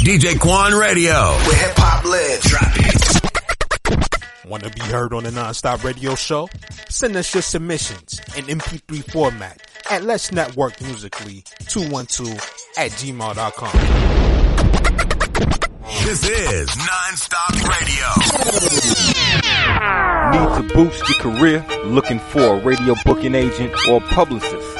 DJ Quan Radio. Where hip hop lives. Drop it. Want to be heard on the Nonstop Radio Show? Send us your submissions in MP3 format at Let's Network Musically 212 at gmail.com. This is Nonstop Radio. Need to boost your career? Looking for a radio booking agent or publicist?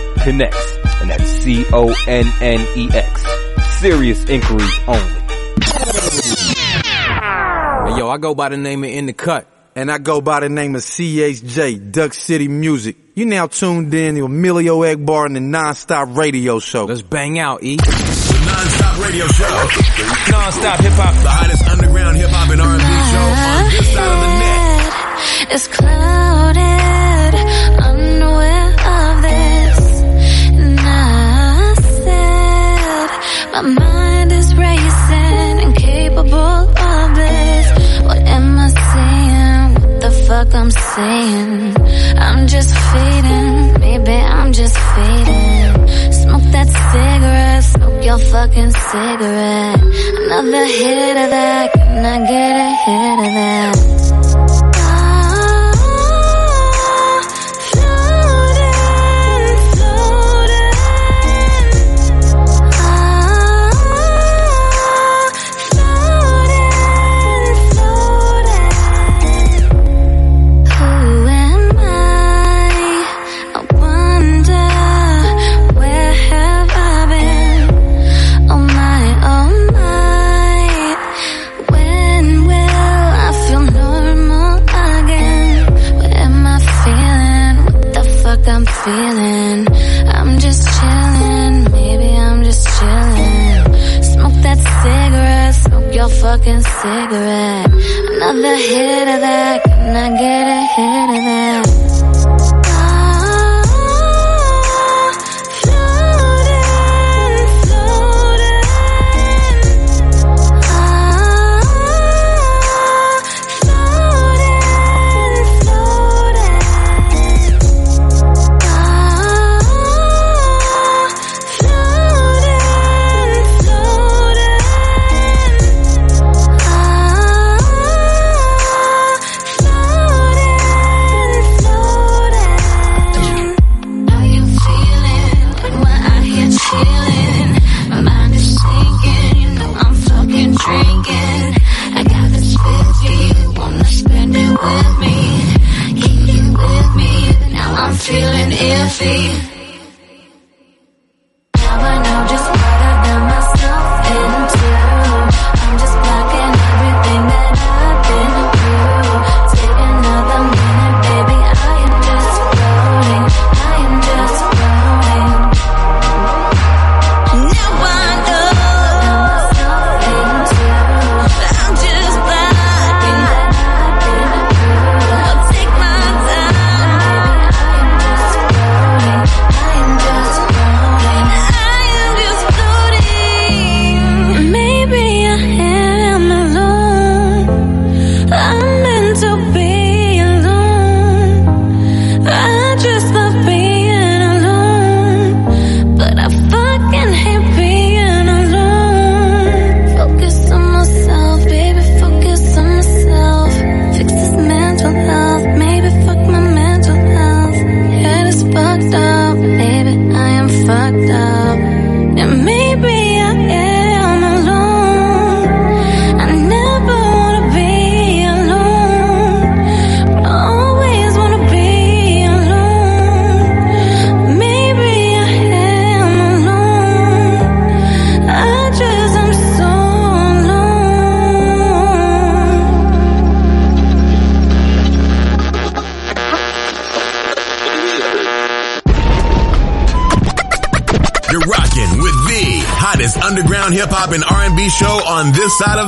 Connects. And that's C-O-N-N-E-X. Serious inquiries only. Hey, yo, I go by the name of In the Cut. And I go by the name of CHJ, Duck City Music. You now tuned in to Emilio Egbar and the Non-Stop Radio Show. Let's bang out, E. The Nonstop Radio Show. Non-Stop Hip Hop. The hottest underground hip hop and R&B show on this side of the net. It's clouded, my mind is racing, incapable of this. What am I saying? What the fuck I'm saying? I'm just fading, maybe I'm just fading. Smoke that cigarette, smoke your fucking cigarette. Another hit of that, can I get a hit of that? Feeling? I'm just chilling, maybe I'm just chilling. Smoke that cigarette, smoke your fucking cigarette. Another hit of that, can I get a hit of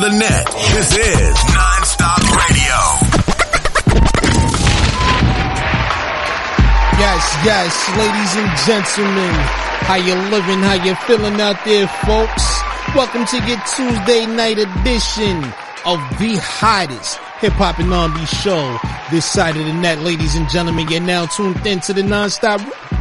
the net. This is Nonstop Radio. Yes, yes, ladies and gentlemen, how you living, how you feeling out there, folks? Welcome to your Tuesday night edition of the hottest hip hop and R&B show this side of the net, ladies and gentlemen. You're now tuned in to the Nonstop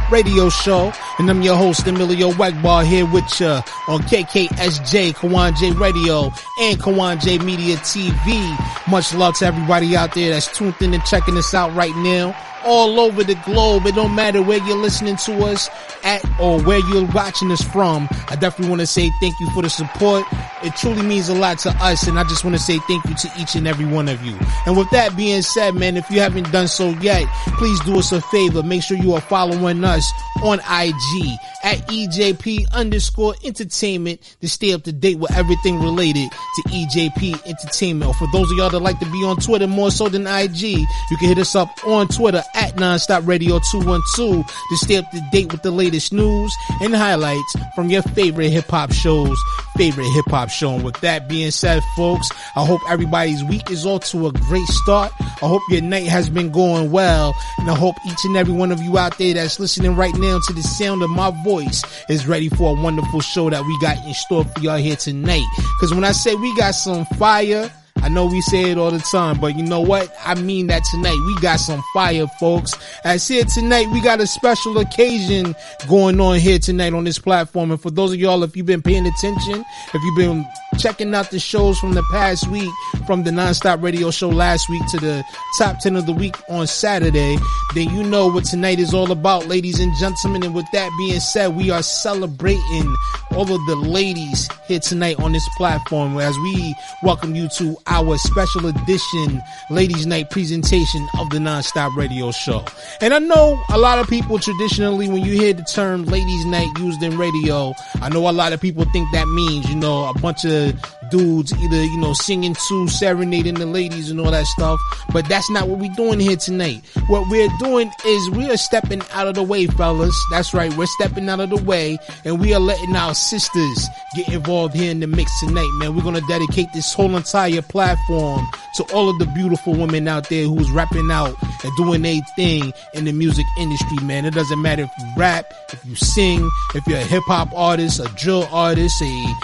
Radio Show, and I'm your host Emilio Egbar here with you on KKSJ Kawon J Radio and Kawon J Media TV. Much love to everybody out there that's tuned in and checking us out right now all over the globe. It don't matter where you're listening to us at or where you're watching us from. I definitely want to say thank you for the support. It truly means a lot to us and I just want to say thank you to each and every one of you. And with that being said, man, if you haven't done so yet, please do us a favor. Make sure you are following us on IG at EJP underscore entertainment to stay up to date with everything related to EJP entertainment. Or for those of y'all that like to be on Twitter more so than IG, you can hit us up on Twitter at Nonstop Radio 212 to stay up to date with the latest news and highlights from your favorite hip hop shows, favorite hip hop show. And with that being said, folks, I hope everybody's week is off to a great start. I hope your night has been going well. And I hope each and every one of you out there that's listening right now to the sound of my voice is ready for a wonderful show that we got in store for y'all here tonight. Cause when I say we got some fire, I know we say it all the time, but you know what? I mean that tonight. We got some fire, folks. As here tonight, we got a special occasion going on here tonight on this platform. And for those of y'all, if you've been paying attention, if you've been checking out the shows from the past week, from the nonstop radio show last week to the top 10 of the week on Saturday, then you know what tonight is all about, ladies and gentlemen. And with that being said, we are celebrating all of the ladies here tonight on this platform as we welcome you to our special edition ladies night presentation of the nonstop radio show. And I know a lot of people traditionally, when you hear the term ladies night used in radio, I know a lot of people think that means, you know, a bunch of dudes either, you know, singing to, serenading the ladies and all that stuff. But that's not what we're doing here tonight. What we're doing is we are stepping out of the way, fellas. That's right. We're stepping out of the way and we are letting our sisters get involved here in the mix tonight, man. We're going to dedicate this whole entire platform to all of the beautiful women out there who's rapping out and doing their thing in the music industry, man. It doesn't matter if you rap, if you sing, if you're a hip hop artist, a drill artist, a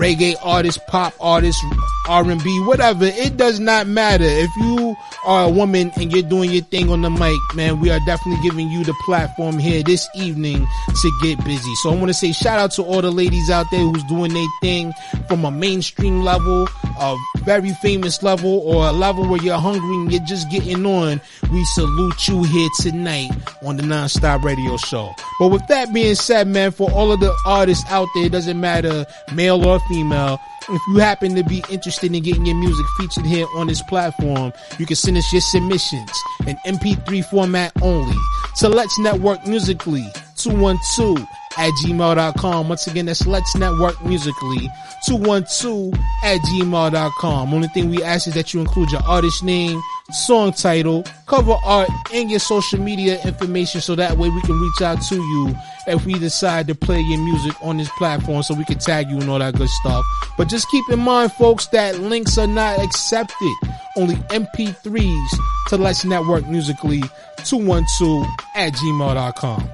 reggae artist, pop artist, R&B, whatever. It does not matter. If you are a woman and you're doing your thing on the mic, man, we are definitely giving you the platform here this evening to get busy. So I want to say shout out to all the ladies out there who's doing their thing from a mainstream level, a very famous level, or a level where you're hungry and you're just getting on. We salute you here tonight on the Nonstop Radio Show. But with that being said, man, for all of the artists out there, it doesn't matter male or female, if you happen to be interested in getting your music featured here on this platform, you can send us your submissions in MP3 format only. To Let's Network Musically. 212 at gmail.com. Once again, that's Let's Network Musically 212 at gmail.com. Only thing we ask is that you include your artist name, song title, cover art, and your social media information so that way we can reach out to you if we decide to play your music on this platform so we can tag you and all that good stuff. But just keep in mind, folks, that links are not accepted. Only MP3s to Let's Network Musically 212 at gmail.com.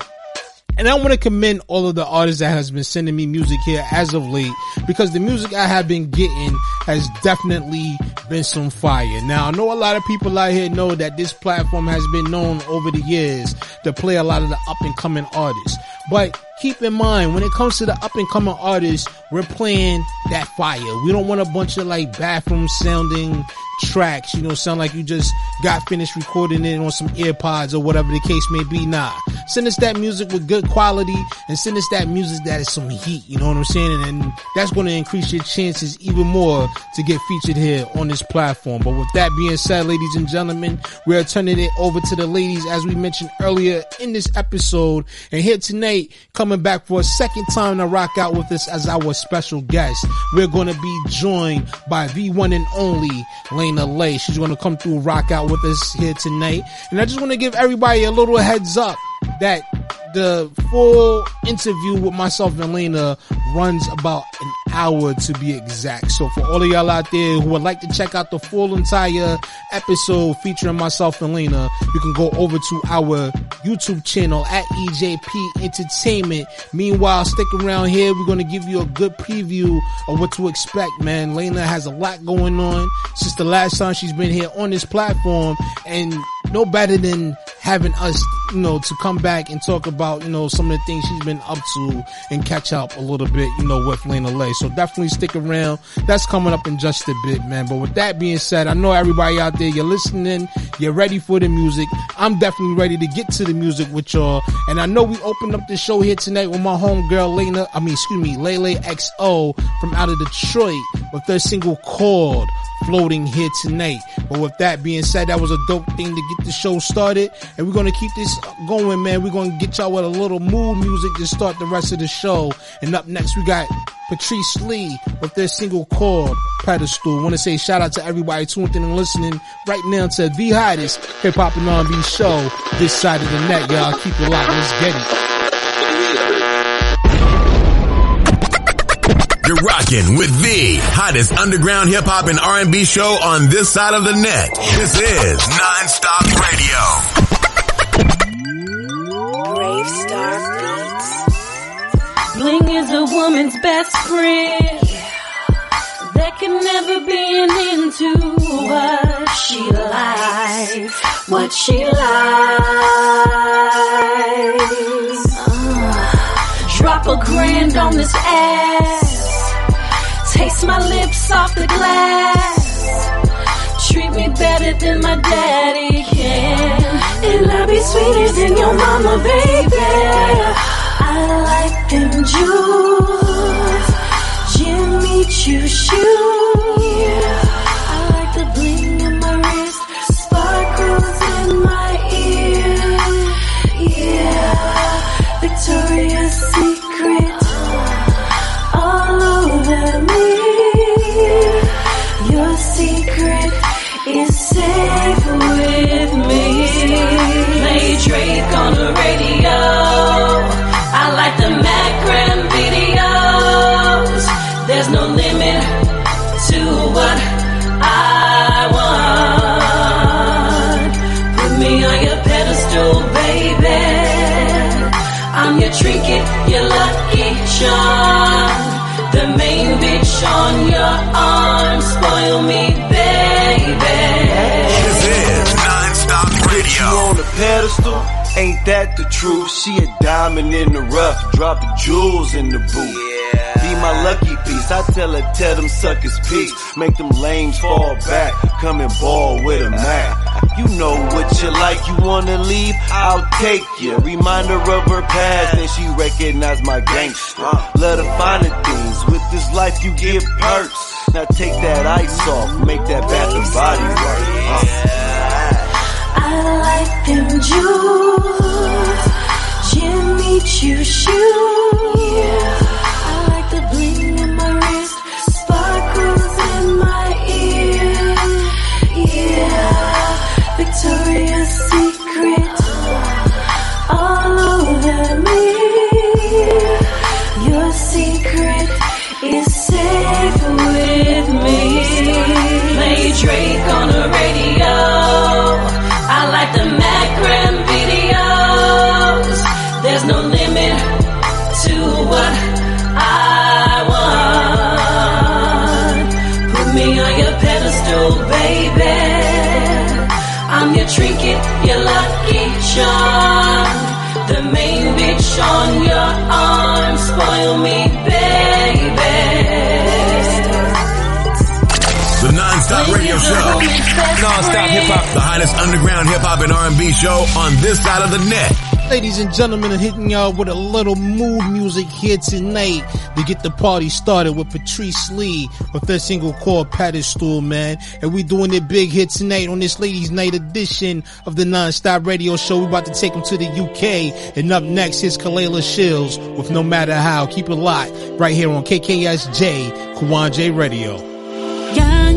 And I want to commend all of the artists that has been sending me music here as of late because the music I have been getting has definitely been some fire. Now I know a lot of people out here know that this platform has been known over the years to play a lot of the up and coming artists. But keep in mind when it comes to the up and coming artists, we're playing that fire. We don't want a bunch of like bathroom sounding tracks, you know, sound like you just got finished recording it on some earpods or whatever the case may be. Nah, send us that music with good quality and send us that music that is some heat, you know what I'm saying? And, and that's going to increase your chances even more to get featured here on this platform. But with that being said, ladies and gentlemen, we are turning it over to the ladies as we mentioned earlier in this episode. And here tonight, coming back for a second time to rock out with us as our special guest, we're going to be joined by the one and only Layna Lae. She's going to come through rock out with us here tonight. And I just want to give everybody a little heads up that the full interview with myself and Layna runs about an hour to be exact. So for all of y'all out there who would like to check out the full entire episode featuring myself and Layna, you can go over to our YouTube channel at EJP Entertainment. Meanwhile, stick around here. We're going to give you a good preview of what to expect, man. Layna has a lot going on since the last time she's been here on this platform and no better than having us, you know, to come back and talk about, you know, some of the things she's been up to and catch up a little bit, you know, with Layna Lae. So definitely stick around. That's coming up in just a bit, man. But with that being said, I know everybody out there, you're listening, you're ready for the music. I'm definitely ready to get to the music with y'all. And I know we opened up the show here tonight with my homegirl Layna, I mean, excuse me, Lele XO from out of Detroit with their single called floating here tonight. But with that being said, that was a dope thing to get the show started. And we're going to keep this going, man. We're going to get y'all with a little mood music to start the rest of the show. And up next, we got Patrice Lee with their single called Pedestal. Want to say shout out to everybody tuned in and listening right now to the hottest hip hop and R&B show this side of the net, y'all. Keep it locked. Let's get it. You're rocking with the hottest underground hip hop and R&B show on this side of the net. This is Nonstop Radio. Brave Star Bling is a woman's best friend. There can never be an end to what she likes. What she likes. Uh, drop a grand on this ass. Taste my lips off the glass. Treat me better than my daddy can. And I'll be sweeter than your mama, baby. I like them. Jimmy Choo shoes. Bitch on your arm. Spoil me, baby. This is Nonstop You Radio. on the pedestal? Ain't that the truth? She a diamond in the rough, dropping jewels in the booth. Be my lucky piece. I tell her, tell them suckers peace. Make them lames fall back. Come and ball with a Mac. You know what you like, you wanna leave? I'll take you. Reminder of her past, and she recognize my gangster. Uh. Love the finer things. With this life, you get perks. Now take that ice off, make that bath and body work. Uh. I like them jewels, Jimmy Choo shoes. I on your arm. Spoil me, baby. The Nonstop Radio Show. Non-stop hip-hop. The hottest underground hip hop and R&B show on this side of the net. Ladies and gentlemen, hitting y'all with a little mood music here tonight to get the party started with Patrice Lee with their single called Pedestal, man. And we doing it big here tonight on this ladies night edition of the Non-Stop Radio Show. We about to take them to the UK. And up next is Kalela Shills with No Matter How. Keep it locked right here on KKSJ, Kawon J Radio. young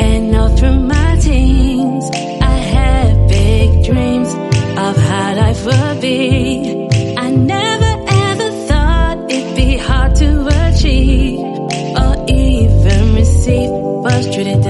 and all through my teens. I had big dreams of how life would be. I never ever thought it'd be hard to achieve or even receive. Was treated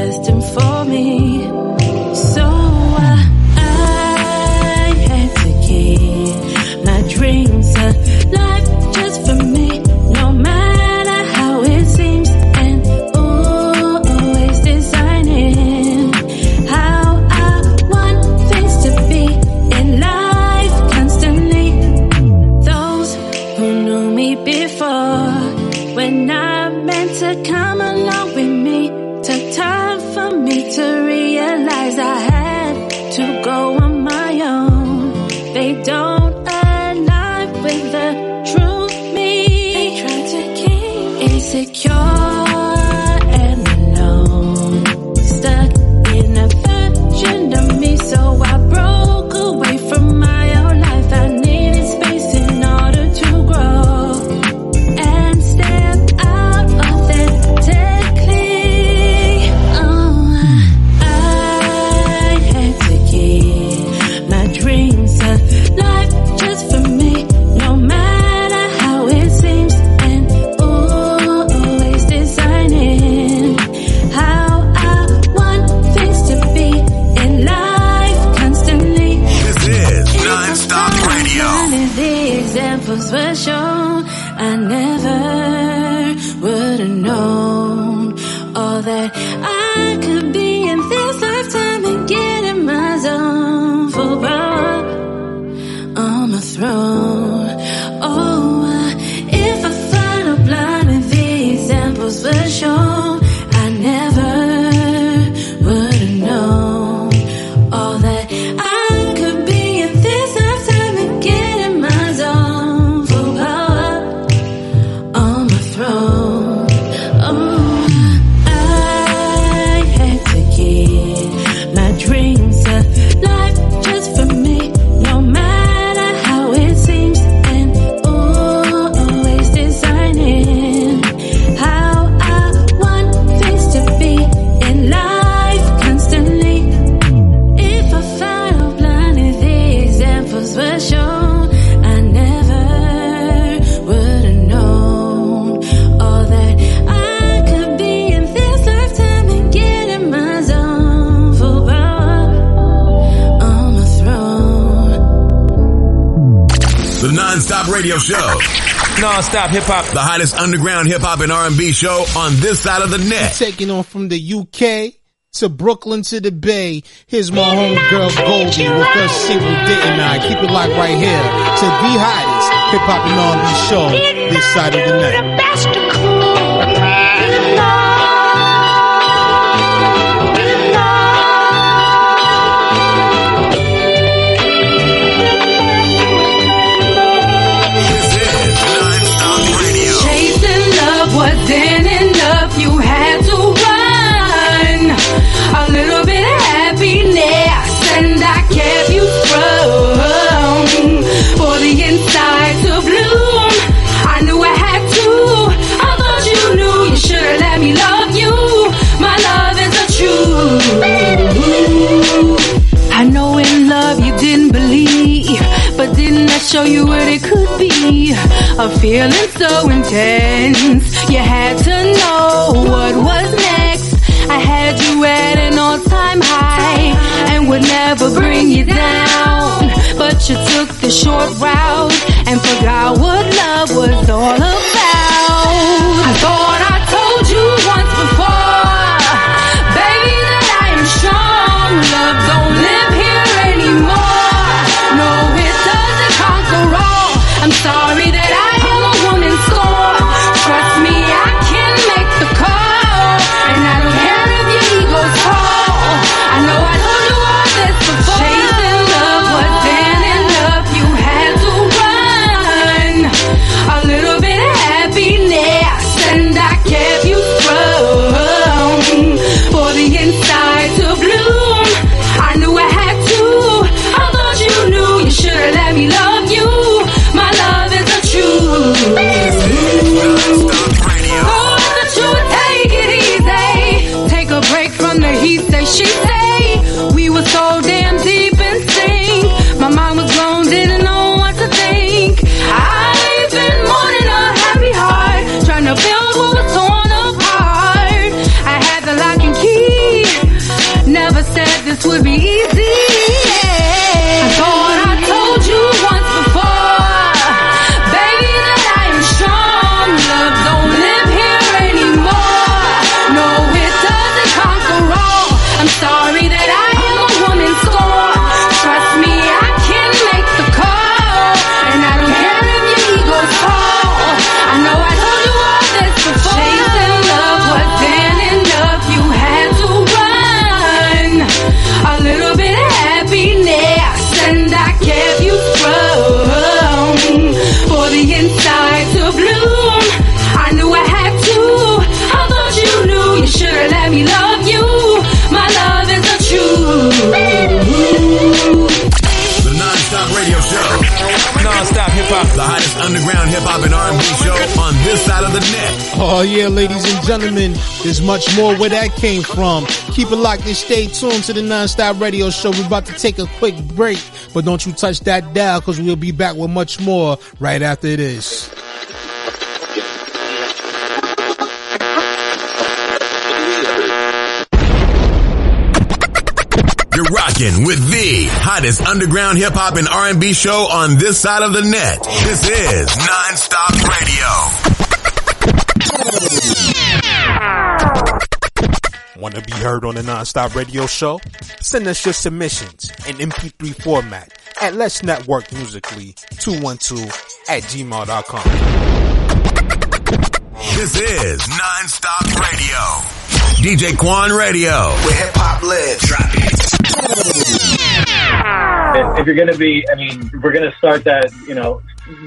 radio show. Non-stop hip hop. The hottest underground hip hop and R&B show on this side of the net. We're taking on from the UK to Brooklyn to the Bay. Here's my homegirl Goldie with her single Didn't I. Keep it locked right here to the hottest hip hop and R&B show this side of the net. Then enough you had to run. A little bit of happiness and I kept you from. For the inside to bloom, I knew I had to. I thought you knew you should have let me love you. My love is a truth. I know in love you didn't believe, but didn't I show you what it could be? a feeling so intense. You had to know what was next. I had you at an all-time high and would never bring you down. But you took the short route and forgot what love was all about. I thought I Yeah, ladies and gentlemen, there's much more where that came from. Keep it locked and stay tuned to the Nonstop Radio Show. We're about to take a quick break, but don't you touch that dial because we'll be back with much more right after this. You're rocking with the hottest underground hip hop and R&B show on this side of the net. This is Nonstop Radio. Want to be heard on the Nonstop Radio Show? Send us your submissions in MP3 format at Let's Network Musically 212 at gmail.com. This is Nonstop Radio. DJ Quan Radio. Where hip hop lives. Drop it. If you're gonna be, I mean, we're gonna start that, you know,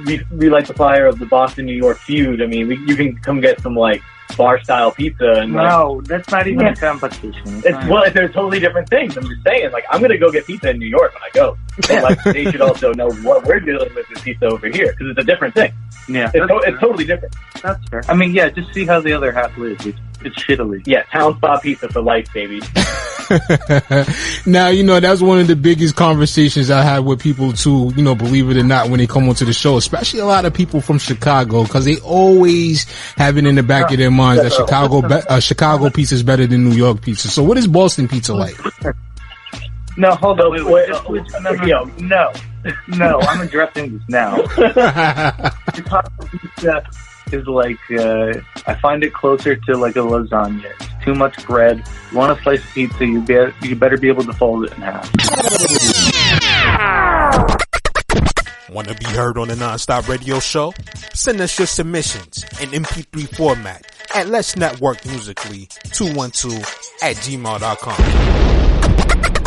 we relight the fire of the Boston New York feud. I mean, we, you can come get some like bar style pizza and no, like, that's not even yeah. a competition. It's well, they're totally different things. I'm just saying, like, I'm gonna go get pizza in New York when I go. And, like, they should also know what we're dealing with with pizza over here because it's a different thing. Yeah, it's, to- it's totally different. That's fair. I mean, yeah, just see how the other half lives. It's, it's shittily. Yeah, town spa pizza for life, baby. now, you know, that's one of the biggest conversations I had with people too, you know, believe it or not, when they come onto the show, especially a lot of people from Chicago, cause they always have it in the back of their minds that Chicago, be- uh, Chicago pizza is better than New York pizza. So what is Boston pizza like? No, hold on. Wait, wait, wait, no, no, no, no, I'm addressing this now. Chicago pizza is like uh, I find it closer to like a lasagna. It's too much bread. You want a slice of pizza, you be you better be able to fold it in half. Want to be heard on the Nonstop Radio Show? Send us your submissions in MP3 format at Let's Network Musically 212 at gmail.com.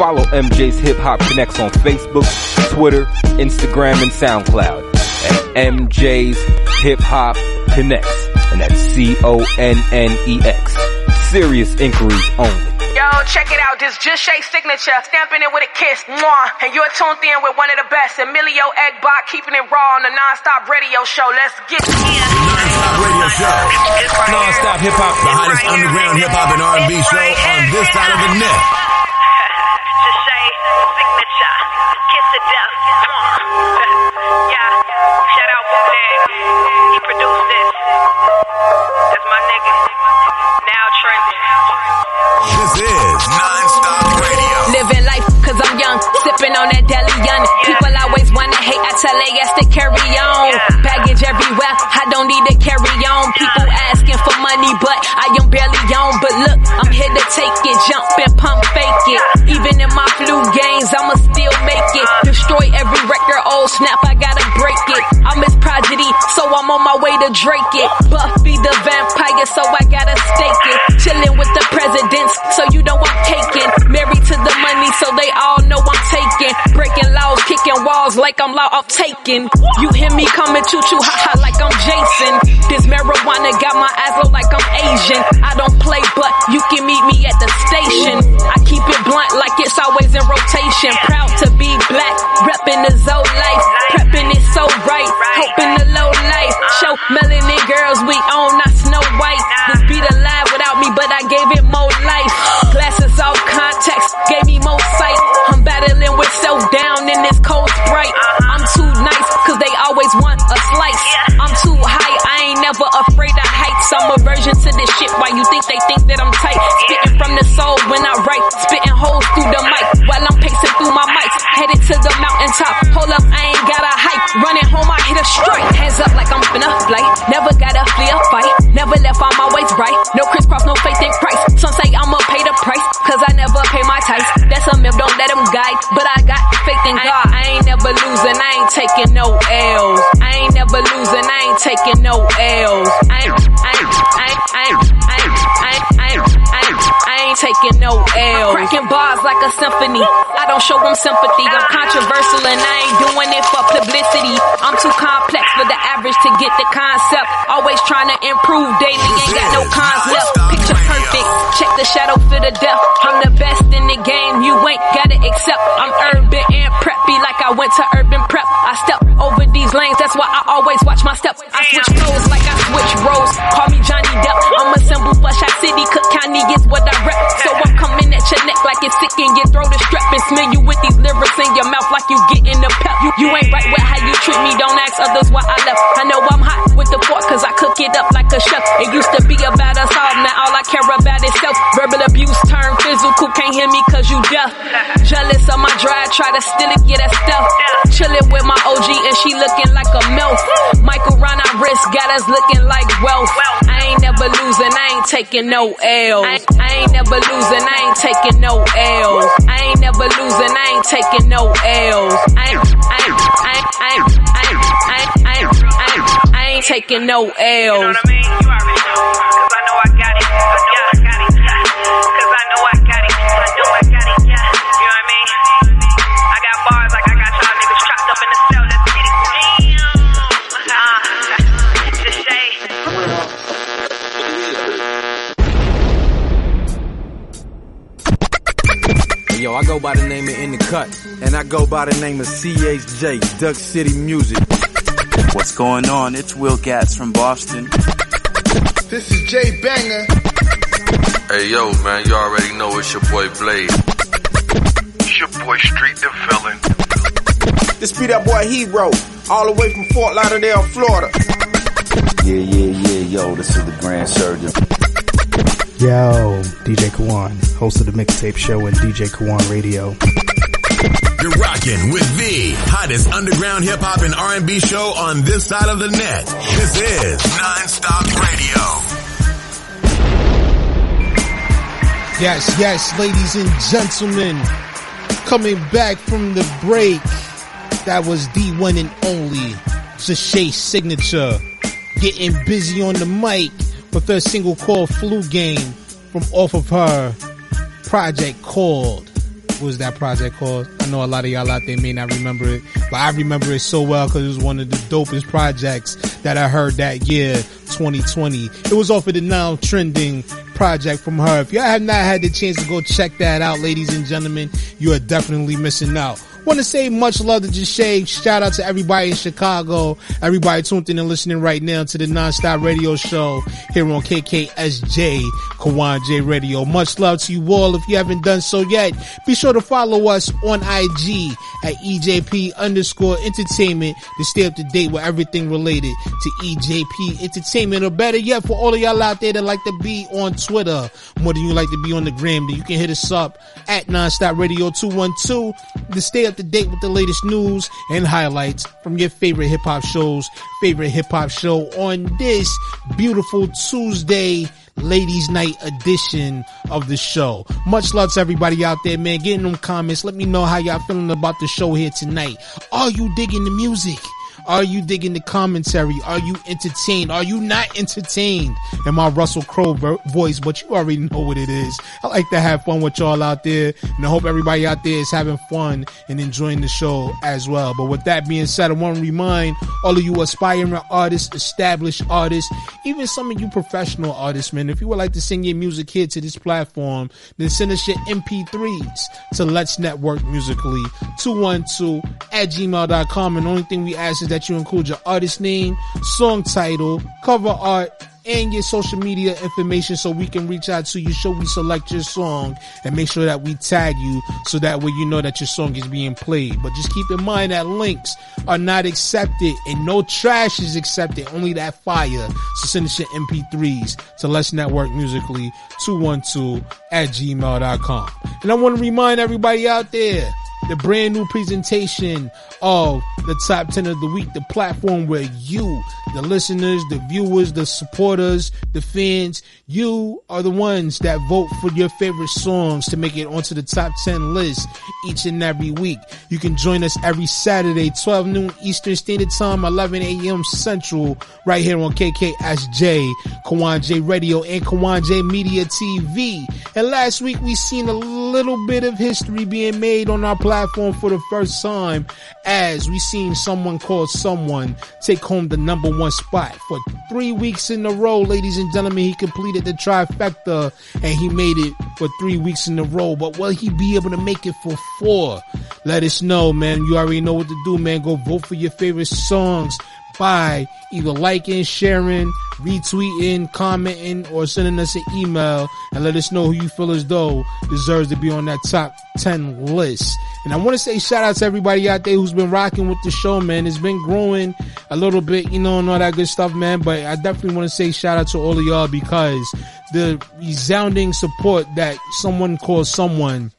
Follow MJ's Hip Hop Connects on Facebook, Twitter, Instagram, and SoundCloud at MJ's Hip Hop Connects, and that's C-O-N-N-E-X. Serious inquiries only. Yo, check it out. This just Shay signature, stamping it with a kiss. Mwah. And you're tuned in with one of the best, Emilio Egbar, keeping it raw on the non-stop radio show. Let's get it. Non-stop radio show. Non-stop hip hop, the hottest underground hip hop and R&B show on this side of the net. Just Shay signature, kiss to death. yeah, shout out Bootleg. He produced this. That's my nigga. Now trending. This is Non-Stop Radio. Living life cause I'm young, sipping on that deli young. People always wanna hate, I tell they yes to carry on. Baggage everywhere, I don't need to carry on. People asking for money, but I am barely on. But look, I'm here to take it, jump and pump fake it. Even in my flu games, I'ma still make it. Destroy every record, old snap, I gotta break it. I'm his prodigy, so I'm on my way to Drake it. Buffy the vampire, so I gotta stake it. Chilling with the presidents, so you know I'm taking. Married to the money, so they all know I'm taking. Breaking laws, kicking walls like I'm law of taking. You hear me coming choo choo ha ha like I'm Jason. This marijuana got my eyes low like I'm Asian. I don't play, but you can meet me at the station. I keep it blunt like it's always in rotation. Proud to be black, repping the Zoe life. Prepping it so right, hoping the low life. Show melanin girls we own, not Snow White. This beat alive without me, but I gave it more life. Glasses off, contacts gave me more sight. I'm battling with self down in this cold sprite. I'm too nice, Version to this shit, why you think they think that I'm tight? Spitting from the soul when I write, spitting holes through the mic while I'm pacing through my mics. Headed to the mountaintop, hold up, I ain't got a hype. Running home, I hit a strike. Hands up like I'm finna fly. Never gotta flee a fight. Never left on my ways right. No crisscross, no faith in Christ. Some say I'ma pay the price, cause I never pay my tithes. That's a myth, don't let them guide. But I got faith in God. I ain't never losing, I ain't taking no L's. I ain't never losing, I ain't taking no L's. I ain't taking no L. Cracking bars like a symphony. I don't show them sympathy. I'm controversial and I ain't doing it for publicity. I'm too complex for the average to get the concept. Always trying to improve daily. Ain't got no concept. Picture perfect. Check the shadow for the depth. I'm the best in the game. You ain't gotta accept. I'm urban and preppy like I went to urban prep. I step over these lanes. That's why I always watch my steps. I switch clothes like I switch roles. Call me Johnny Depp. For Shot City. Cook County is what I rep. So I'm coming at your neck like it's sick in your throat is strep and smell you with these lyrics in your mouth like you getting the pep. You, you ain't right with how you treat me. Don't ask others why I left. I know I'm hot with the fork cause I cook it up like a chef. It used to be about us all. Now all I care about is self. Verbal abuse turn physical. Can't hear me cause you deaf. Jealous of my drive. Try to steal it. Get that stuff. Chillin' with my OG and she looking like a MILF. Michael Ron our wrist got us looking like wealth. I ain't never losing. I ain't taking no L. I ain't, never losing. I ain't taking no L. I ain't never losing. I ain't taking no L. I ain't, I ain't, I ain't, I ain't, I ain't, I ain't, I ain't, taking no L. You know what I mean? You already know. Go by the name of In the Cut, and I go by the name of CHJ, Duck City Music. What's going on? It's Will Gatz from Boston. This is Jay Banger. Hey yo, man, you already know it's your boy Blade. It's your boy Street the Villain. This be that boy Hero, all the way from Fort Lauderdale, Florida. Yeah, yeah, yeah, yo, this is the Grand Surgeon. Yo, DJ Kawon, host of the mixtape show and DJ Kawon Radio. You're rocking with the hottest underground hip hop and R&B show on this side of the net. This is Nonstop Radio. Yes, yes, ladies and gentlemen, coming back from the break, that was the one and only Sashay Signature, getting busy on the mic her single called Flu Game from off of her project called what was that project called? I know a lot of y'all out there may not remember it, but I remember it so well because it was one of the dopest projects that I heard that year, 2020. It was off of the now trending project from her. If y'all have not had the chance to go check that out, ladies and gentlemen, you are definitely missing out. Want to say much love to Jashay. Shout out to everybody in Chicago, everybody tuned in and listening right now to the Nonstop Radio Show here on KKSJ Kawon J Radio. Much love to you all. If you haven't done so yet, be sure to follow us on IG at EJP underscore entertainment to stay up to date with everything related to EJP entertainment. Or better yet, for all of y'all out there that like to be on Twitter more than you like to be on the gram, then you can hit us up at Nonstop Radio 212 to stay up to date with the latest news and highlights from your favorite hip hop shows, favorite hip hop show on this beautiful Tuesday ladies night edition of the show. Much love to everybody out there, man. Get in them comments. Let me know how y'all feeling about the show here tonight. Are you digging the music? Are you digging the commentary? Are you entertained? Are you not entertained? In my Russell Crowe voice, but you already know what it is. I like to have fun with y'all out there, and I hope everybody out there is having fun and enjoying the show as well. But with that being said, I want to remind all of you aspiring artists, established artists, even some of you professional artists, man, if you would like to send your music here to this platform, then send us your MP3s to Let's Network Musically 212 at gmail.com. And the only thing we ask is that you include your artist name, song title, cover art, and your social media information so we can reach out to you, show we select your song, and make sure that we tag you so that way you know that your song is being played. But just keep in mind that links are not accepted and no trash is accepted, only that fire. So send us your MP3s to Let's Network Musically 212 at gmail.com. And I want to remind everybody out there the brand new presentation of the top 10 of the week, the platform where you, the listeners, the viewers, the supporters, the fans, you are the ones that vote for your favorite songs to make it onto the top 10 list each and every week. You can join us every Saturday, 12 noon Eastern Standard Time, 11 a.m. Central, right here on KKSJ, Kawon J Radio, and Kawon J Media TV. And last week we seen a little bit of history being made on our platform for the first time as we seen someone called someone take home the number one spot for three weeks in a row. Ladies and gentlemen, he completed the trifecta and he made it for three weeks in a row. But will he be able to make it for four? Let us know, man. You already know what to do, man. Go vote for your favorite songs by either liking, sharing, retweeting, commenting, or sending us an email and let us know who you feel as though deserves to be on that top 10 list. And I want to say shout out to everybody out there who's been rocking with the show, man. It's been growing a little bit, you know, and all that good stuff, man. But I definitely want to say shout out to all of y'all because the resounding support that someone calls someone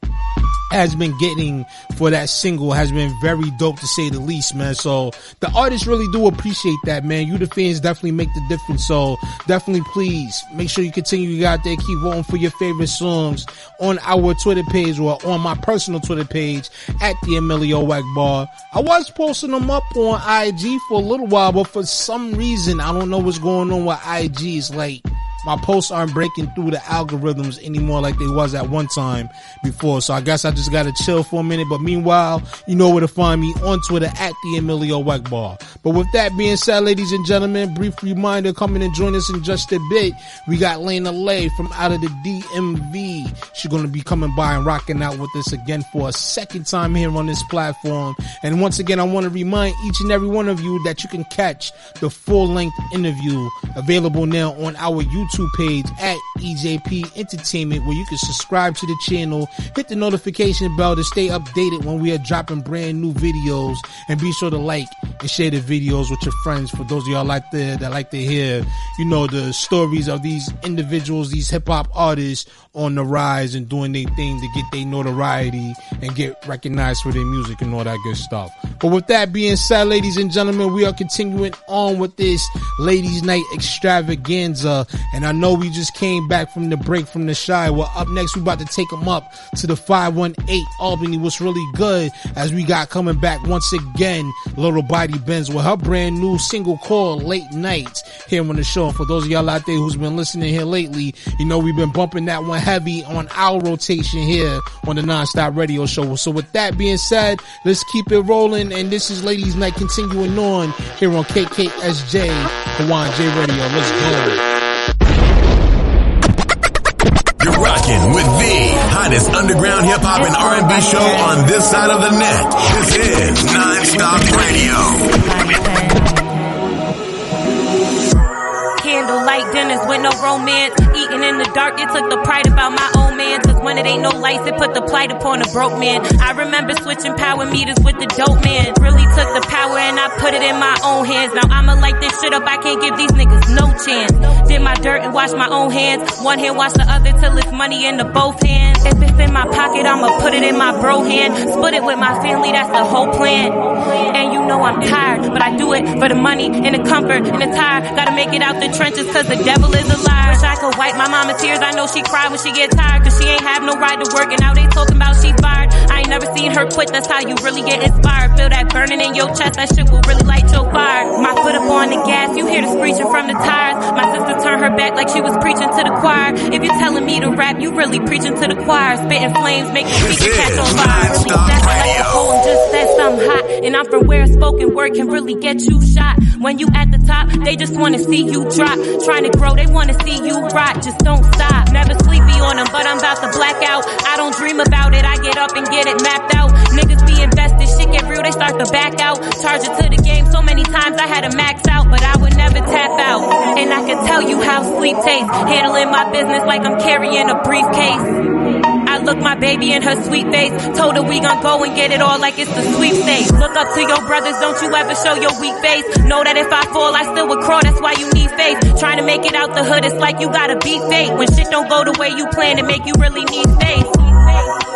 has been getting for that single has been very dope to say the least, man. So the artists really do appreciate that, man. You the fans definitely make the difference. So definitely please make sure you continue to out there, keep voting for your favorite songs on our Twitter page or on my personal Twitter page at the Emilio Egbar. I was posting them up on IG for a little while, but for some reason, I don't know what's going on with IG. It's like, my posts aren't breaking through the algorithms anymore like they was at one time before. So I guess I just gotta chill for a minute. But meanwhile, you know where to find me on Twitter at the Emilio Egbar. But with that being said, ladies and gentlemen, brief reminder coming and join us in just a bit. We got Layna Lae from out of the DMV. She's gonna be coming by and rocking out with us again for a second time here on this platform. And once again, I want to remind each and every one of you that you can catch the full length interview available now on our YouTube YouTube page at EJP Entertainment where you can subscribe to the channel, hit the notification bell to stay updated when we are dropping brand new videos and be sure to like and share the videos with your friends for those of y'all out there that like to hear, you know, the stories of these individuals, these hip hop artists on the rise and doing their thing to get their notoriety and get recognized for their music and all that good stuff. But with that being said, ladies and gentlemen, we are continuing on with this ladies night extravaganza and and I know we just came back from the break from the shy. Well, up next, we about to take them up to the 518 Albany. What's really good as we got coming back once again, Little Body Benz with her brand new single called Late Nights here on the show. And for those of y'all out there who's been listening here lately, you know, we've been bumping that one heavy on our rotation here on the Nonstop Radio Show. So with that being said, let's keep it rolling. And this is Ladies Night continuing on here on KKSJ, Kawon J Radio. Let's go. With the hottest underground hip hop and R&B show on this side of the net. This is Nonstop Radio. Candlelight dinners with no romance. Eating in the dark, it took the pride about my own man. Cause when it ain't no lights, it put the plight upon a broke man. I remember switching power meters with the dope man. Really took the power and I put it in my own hands. Now I'ma light this shit up, I can't give these niggas no chance. Did my dirt and wash my own hands. One hand wash the other till it's money in the both hands. If it's in my pocket, I'ma put it in my bro hand. Split it with my family, that's the whole plan. And you know I'm tired, but I do it for the money and the comfort and the tire. Gotta make it out the trenches cause the devil is a liar. Wish I could wipe my mama tears. I know she cry when she get tired cause she ain't have no right to work and now they talking about she fired. Ain't never seen her quit, that's how you really get inspired. Feel that burning in your chest, that shit will really light your fire. My foot up on the gas, you hear the screeching from the tires. My sister turned her back like she was preaching to the choir. If you're telling me to rap, you really preaching to the choir. Spitting flames, making speaker catch on fire. Really that's like the poem just said something hot. And I'm from where spoken word can really get you shot. When you at the top, they just wanna see you drop. Trying to grow, they wanna see you rot. Just don't stop. Never sleepy on them, but I'm about to black out. I don't dream about it, I get up and get it mapped out. Niggas be invested, shit get real, they start to back out. Charge it to the game so many times I had to max out, but I would never tap out. And I can tell you how sleep tastes. Handling my business like I'm carrying a briefcase. I look my baby in her sweet face. Told her we gon' go and get it all like it's the sweet sweepstakes. Look up to your brothers, don't you ever show your weak face. Know that if I fall, I still would crawl, that's why you need faith. Trying to make it out the hood, it's like you gotta beat fate. When shit don't go the way you planned, it make you really need faith.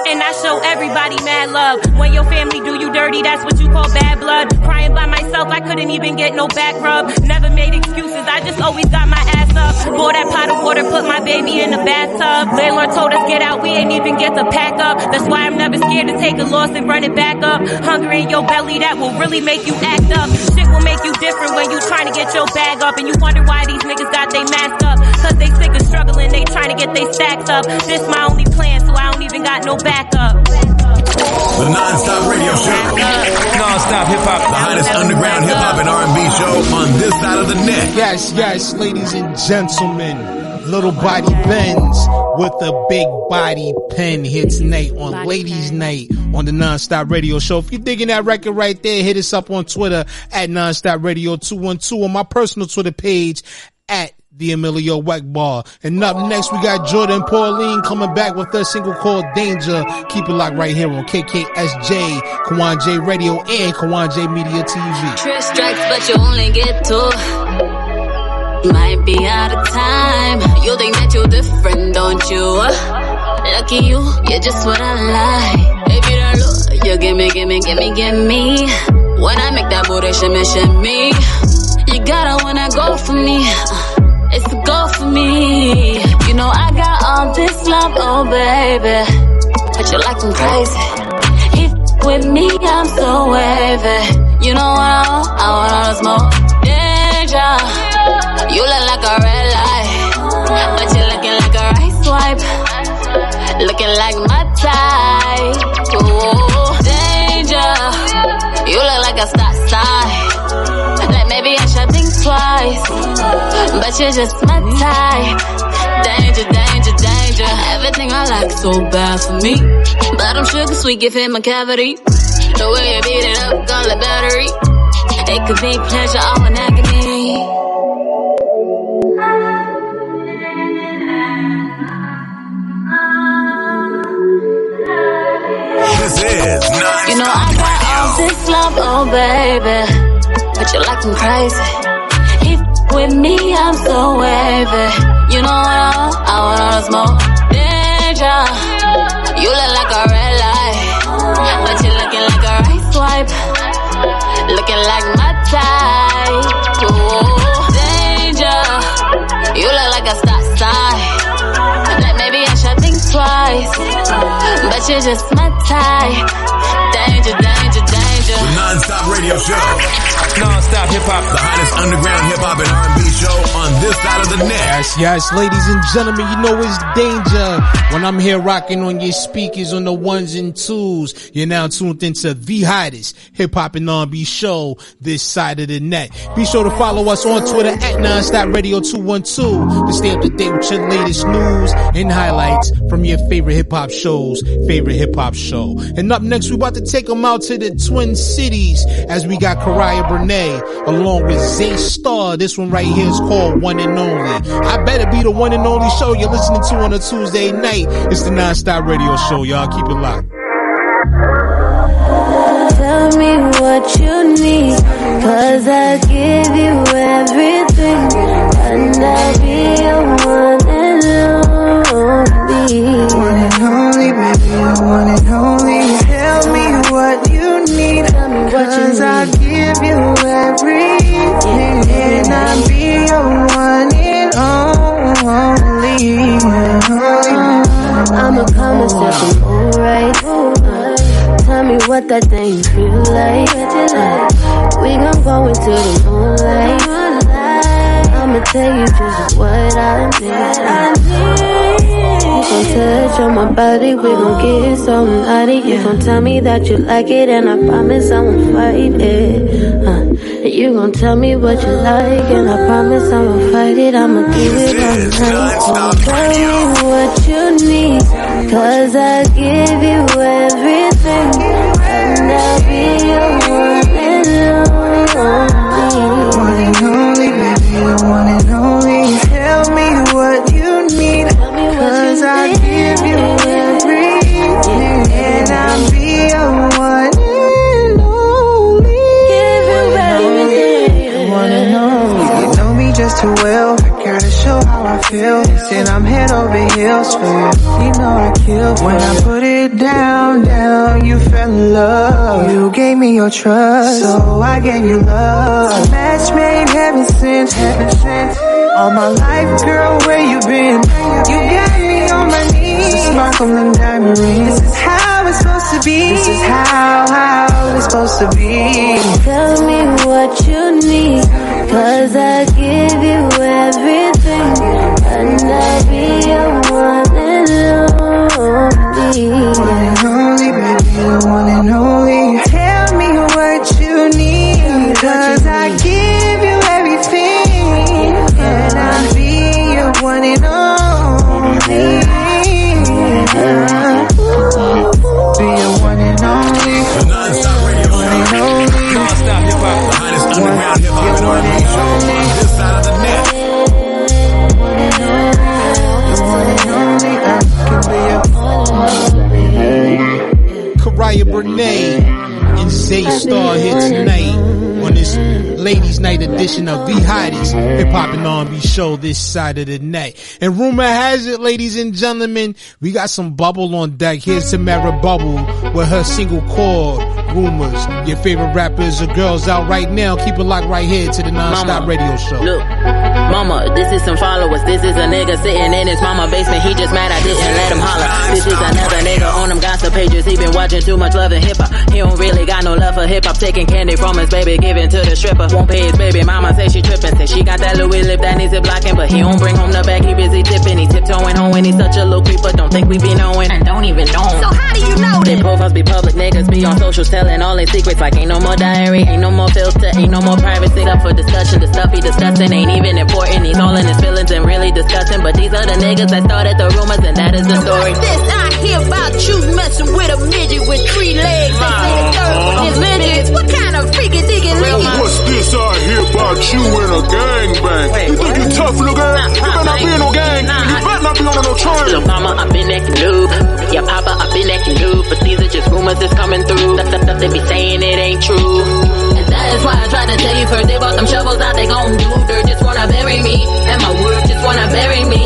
And I show everybody mad love. When your family do you dirty, that's what you call bad blood. Crying by myself, I couldn't even get no back rub. Never made excuses, I just always got my ass up. That pot of water, put my baby in the bathtub. Landlord told us get out, we ain't even get to pack up. That's why I'm never scared to take a loss and run it back up. Hunger in your belly, that will really make you act up. Shit will make you different when you trying to get your bag up. And you wonder why these niggas got they mask up. Cause they sick of struggling, they trying to get they stacks up. This my only plan, so I don't even got no backup. The non-stop radio show. Non-stop hip hop. The hottest underground hip hop and R&B show on this side of the net. Yes, yes, ladies and gentlemen. Little Body Benz with a big body pen here tonight on Ladies Night on the Non-Stop Radio Show. If you're digging that record right there, hit us up on Twitter at Non-Stop Radio 212 on my personal Twitter page at the Emilio Egbar. And up next, we got Jordan Pauline coming back with their single called Danger. Keep it locked right here on KKSJ, Kawon J Radio, and Kawon J Media TV. Trick strikes, but you only get two. Might be out of time. You think that you're different, don't you? Lucky you, you're just what I like. If you don't look, you gimme, gimme, gimme, gimme. When I make that booty shimmy, shimmy, you gotta wanna go for me. Me. You know I got all this love, oh baby. But you like them crazy. He with me, I'm so wavy. You know what I want? I want all the smoke. Danger. You look like a red light. But you're looking like a right swipe. Looking like my type. Ooh, danger. You look like a stop sign. Like maybe I should think twice. But you're just my type. Danger, danger, danger. Everything I like so bad for me. But I'm sugar sweet, give him a cavity. The way you beat it up, call it battery. It could be pleasure or an agony. You know I got all this love, oh baby, but you like them crazy. With me, I'm so wavy. You know what I want? I want all the smoke. Danger, you look like a red light, but you're looking like a right swipe. Looking like my type. Ooh, danger, you look like a stop sign. Like maybe I should think twice, but you're just my type. Danger, danger, danger. Non-stop radio show. Non-stop hip hop. The hottest underground hip hop and R&B show on this side of the net. Yes, yes, ladies and gentlemen, you know it's danger when I'm here rocking on your speakers on the ones and twos. You're now tuned into the hottest hip hop and R&B show this side of the net. Be sure to follow us on Twitter at Nonstop Radio 212 to stay up to date with your latest news and highlights from your favorite hip hop shows, favorite hip hop show. And up next, we're about to take them out to the Twin Cities as we got Karaya Bernay along with Zay Star. This one right here is called One and Only. I better be the one and only show you're listening to on a Tuesday night. It's the Nonstop Radio Show, y'all. Keep it locked. Tell me what you need, cause I give you everything, and I'll be your one and only. One and only, baby, you're one and need, cause I give you everything, and I'll be your one and only. I'ma come and set them alright. Tell me what that thing feel like. We gon' go into the moonlight. I'ma tell you just what I need. You gon' touch on my body, we gon' get so naughty. You gon' tell me that you like it, and I promise I won't fight it. Uh, you gon' tell me what you like, and I promise I won't fight it. I'ma do it all night. So tell me what you need, cause I give you everything, and I'll be your one and only. One and only, baby, you're one and only. Tell me feel. Said I'm head over heels for you. You know I kill When I put it down, down, you fell in love. You gave me your trust, so I gave you love. Match made heaven sent, heaven sent. All my life, girl, where you been? You got me on my knees. The sparkling diamond ring. This is how it's supposed to be. This is how, how it's supposed to be. Tell me what you need, cause I give you everything, and I'll be your. One and only, Karaya Brene and Zay Star here tonight on this ladies night edition of the hottest hip hop and R&B show this side of the night. And rumor has it, ladies and gentlemen, we got some bubble on deck. Here's Tamara Bubble with her single called rumors. Your favorite rappers or girls out right now. Keep it locked right here to the non-stop Mama, radio show. Look, mama, this is some followers. This is a nigga sitting in his mama basement. He just mad I didn't let him holler. This is another nigga on them gossip pages. He been watching too much love and hip hop. He don't really got no love for hip hop. Taking candy from his baby, giving to the stripper. Won't pay his baby mama. Say she tripping. Say she got that Louis lip that needs it blocking, but he don't bring home the bag. He busy tipping. He tiptoeing home and he's such a little creeper. Don't think we be knowing and don't even know. him. So how do you know Their this? profiles be public, niggas be on socials telling all their secrets like ain't no more diary, ain't no more filter, ain't no more privacy up for discussion. The stuff he discussing ain't even important. He's all in his feelings and really discussing. But these are the niggas that started the rumors and that is the story. What's this I hear about you messing with a midget with three legs? They say the third one is midgets. What kind of freaky dicky licky? What's this I hear about you in a gangbang? You think you tough, nigga? You better not be in no gang. You better not be on no train. Lil' mama, I've been acting noob. Yeah, papa, I've been acting noob. But these are just rumors that's coming through. Stuff, stuff, stuff they be saying it ain't true. That is why I tried to tell you first. They bought them shovels out, they gon' do dirt. Just wanna bury me. And my words just wanna bury me.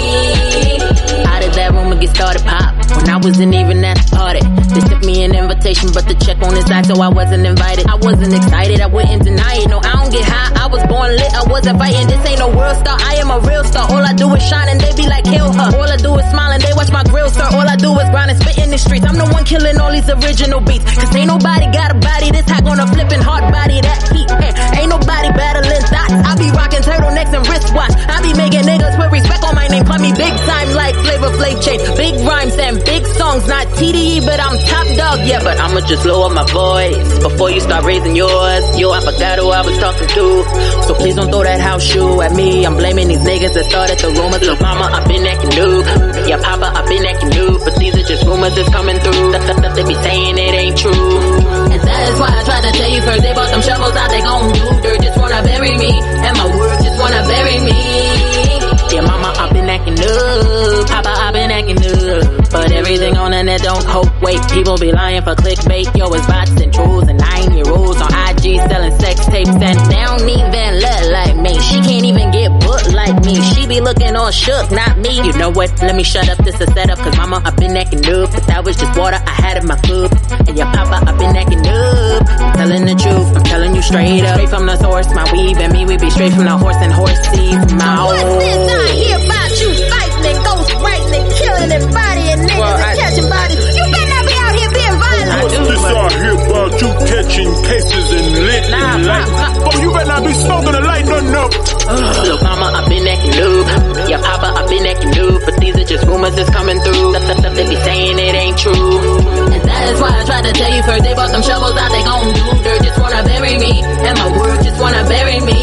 How did that rumor get started? Pop. When I wasn't even at the party. They sent me an invitation, but the check on his side, so I wasn't invited. I wasn't excited, I wouldn't deny it. No, I don't get high. I was born lit, I wasn't fighting. This ain't no world star, I am a real star. All I do is shine and they be like, kill her. All I do is smile and they watch my grill, sir. All I do is grind and spit in the streets. I'm the one killing all these original beats. Cause ain't nobody got a body this hot on a flipping hard body that heat. Eh, Ain't nobody battling thoughts. I be rocking turtlenecks and wristwatch. I be making niggas put respect on my name. Call me big time like Flavor Flav chain. Big rhymes and big songs, not TDE, but I'm top dog. Yeah, but I'ma just lower my voice before you start raising yours. Yo, I forgot who I was talking to. So please don't throw that house shoe at me. I'm blaming these niggas that started the rumors. Look, mama, I've been acting new. Yeah, papa, I've been acting new. But these are just rumors that's coming through. They be saying it ain't true. And that is why I tried to tell you first. They bought some shovels out, they gon' do dirt. Just wanna bury me. And my word just wanna bury me. Been acting up. Papa, I've been acting up. But everything on the net don't hope. Wait, people be lying for clickbait. Yo, it's bots and trolls and nine year olds on IG selling sex tapes. And they don't even look like me. She can't even get booked like me. She be looking all shook, not me. You know what? Let me shut up. This a setup. Cause mama, I've been acting up. But that was just water I had in my food. And your papa, I've been acting up. I'm telling the truth. I'm telling you straight up. Straight from the source. My weave and me, we be straight from the horse and horse seeds. My What's this I hear about you fighting and ghost writing and killing and bodying niggas Well, and catching this I hear about you catching cases and lit Nah, and light? pop, Oh, you better not be smoking a light nothing up. Look, mama, I've been acting noob. Yeah, papa, I've been acting noob. But these are just rumors that's coming through. Stuff, stuff, stuff they be saying it ain't true. And that is why I tried to tell you first. They bought them shovels out, they gon' do dirt. Just wanna bury me. And my word just wanna bury me.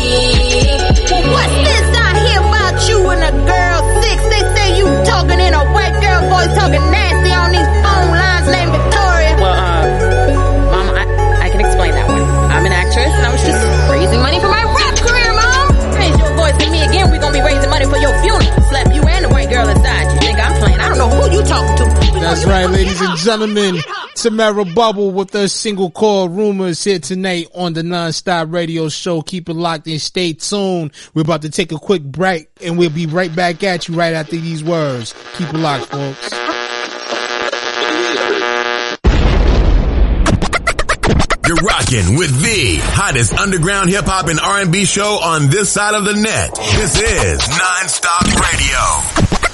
What's this I hear about you and a girl six? They say you talking in a white girl voice, talking nasty on to. That's right, ladies and gentlemen. Tamara Bubble with the single called Rumors here tonight on the Nonstop Radio Show. Keep it locked and stay tuned. We're about to take a quick break and we'll be right back at you right after these words. Keep it locked, folks. You're rocking with the hottest underground hip hop and R&B show on this side of the net. This is Nonstop Radio.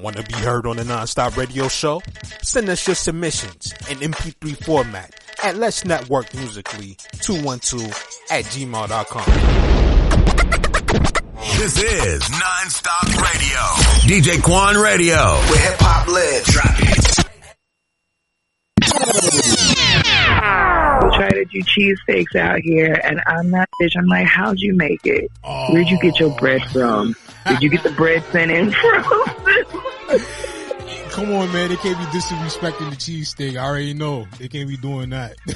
Want to be heard on the Nonstop Radio show? Send us your submissions in MP3 format at Let's Network Musically 212 at gmail.com. This is Nonstop Radio. DJ Quan Radio. With hip hop lives. Drop it. We try to do cheesesteaks out here, and I'm not bitch. I'm like, how'd you make it? Oh. Where'd you get your bread from? Did you get the bread sent in from? Come on, man. They can't be disrespecting the cheesesteak. I already know. They can't be doing that.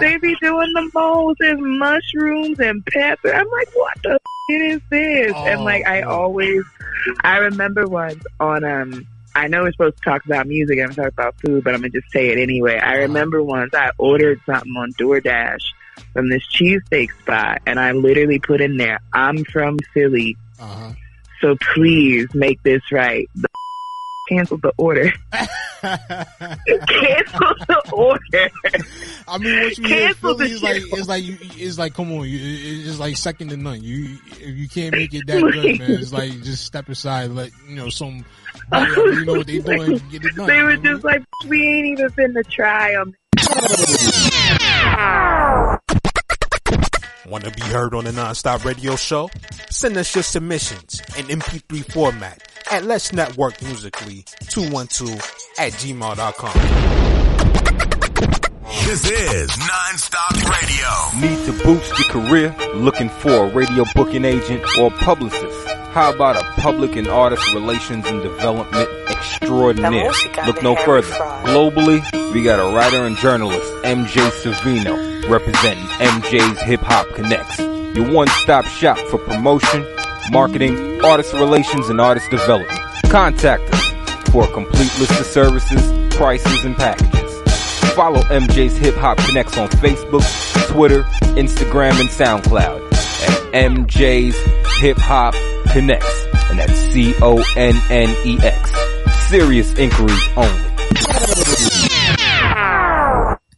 they be doing the most. There's mushrooms and pepper. I'm like, what the f- is this? Oh, and like, I always, I remember once on, um, I know we're supposed to talk about music and talk about food, but I'm gonna just say it anyway. I uh-huh. remember once I ordered something on DoorDash from this cheesesteak spot, and I literally put in there, "I'm from Philly, uh-huh. so please make this right." The canceled the order. cancel the order. I mean, what you hear Philly is like, it's like, you, it's like, come on, you, it's like second to none. You, if you can't make it that good, man, it's like just step aside, let you know some, you know what they doing, get it done. They were just like, we ain't even finna try them. Want to be heard on the Nonstop Radio show? Send us your submissions in MP3 format at Let's Network Musically 212 at gmail.com. This is Nonstop Radio. Need to boost your career? Looking for a radio booking agent or publicist? How about a public and artist relations and development extraordinaire? Look no further. Globally, we got a writer and journalist, MJ Savino, representing MJ's Hip Hop Connects. Your one-stop shop for promotion, marketing, artist relations, and artist development. Contact us for a complete list of services, prices, and packages. Follow MJ's Hip Hop Connects on Facebook, Twitter, Instagram, and SoundCloud at MJ's Hip Hop Connects, and that's C-O-N-N-E-X. Serious inquiries only.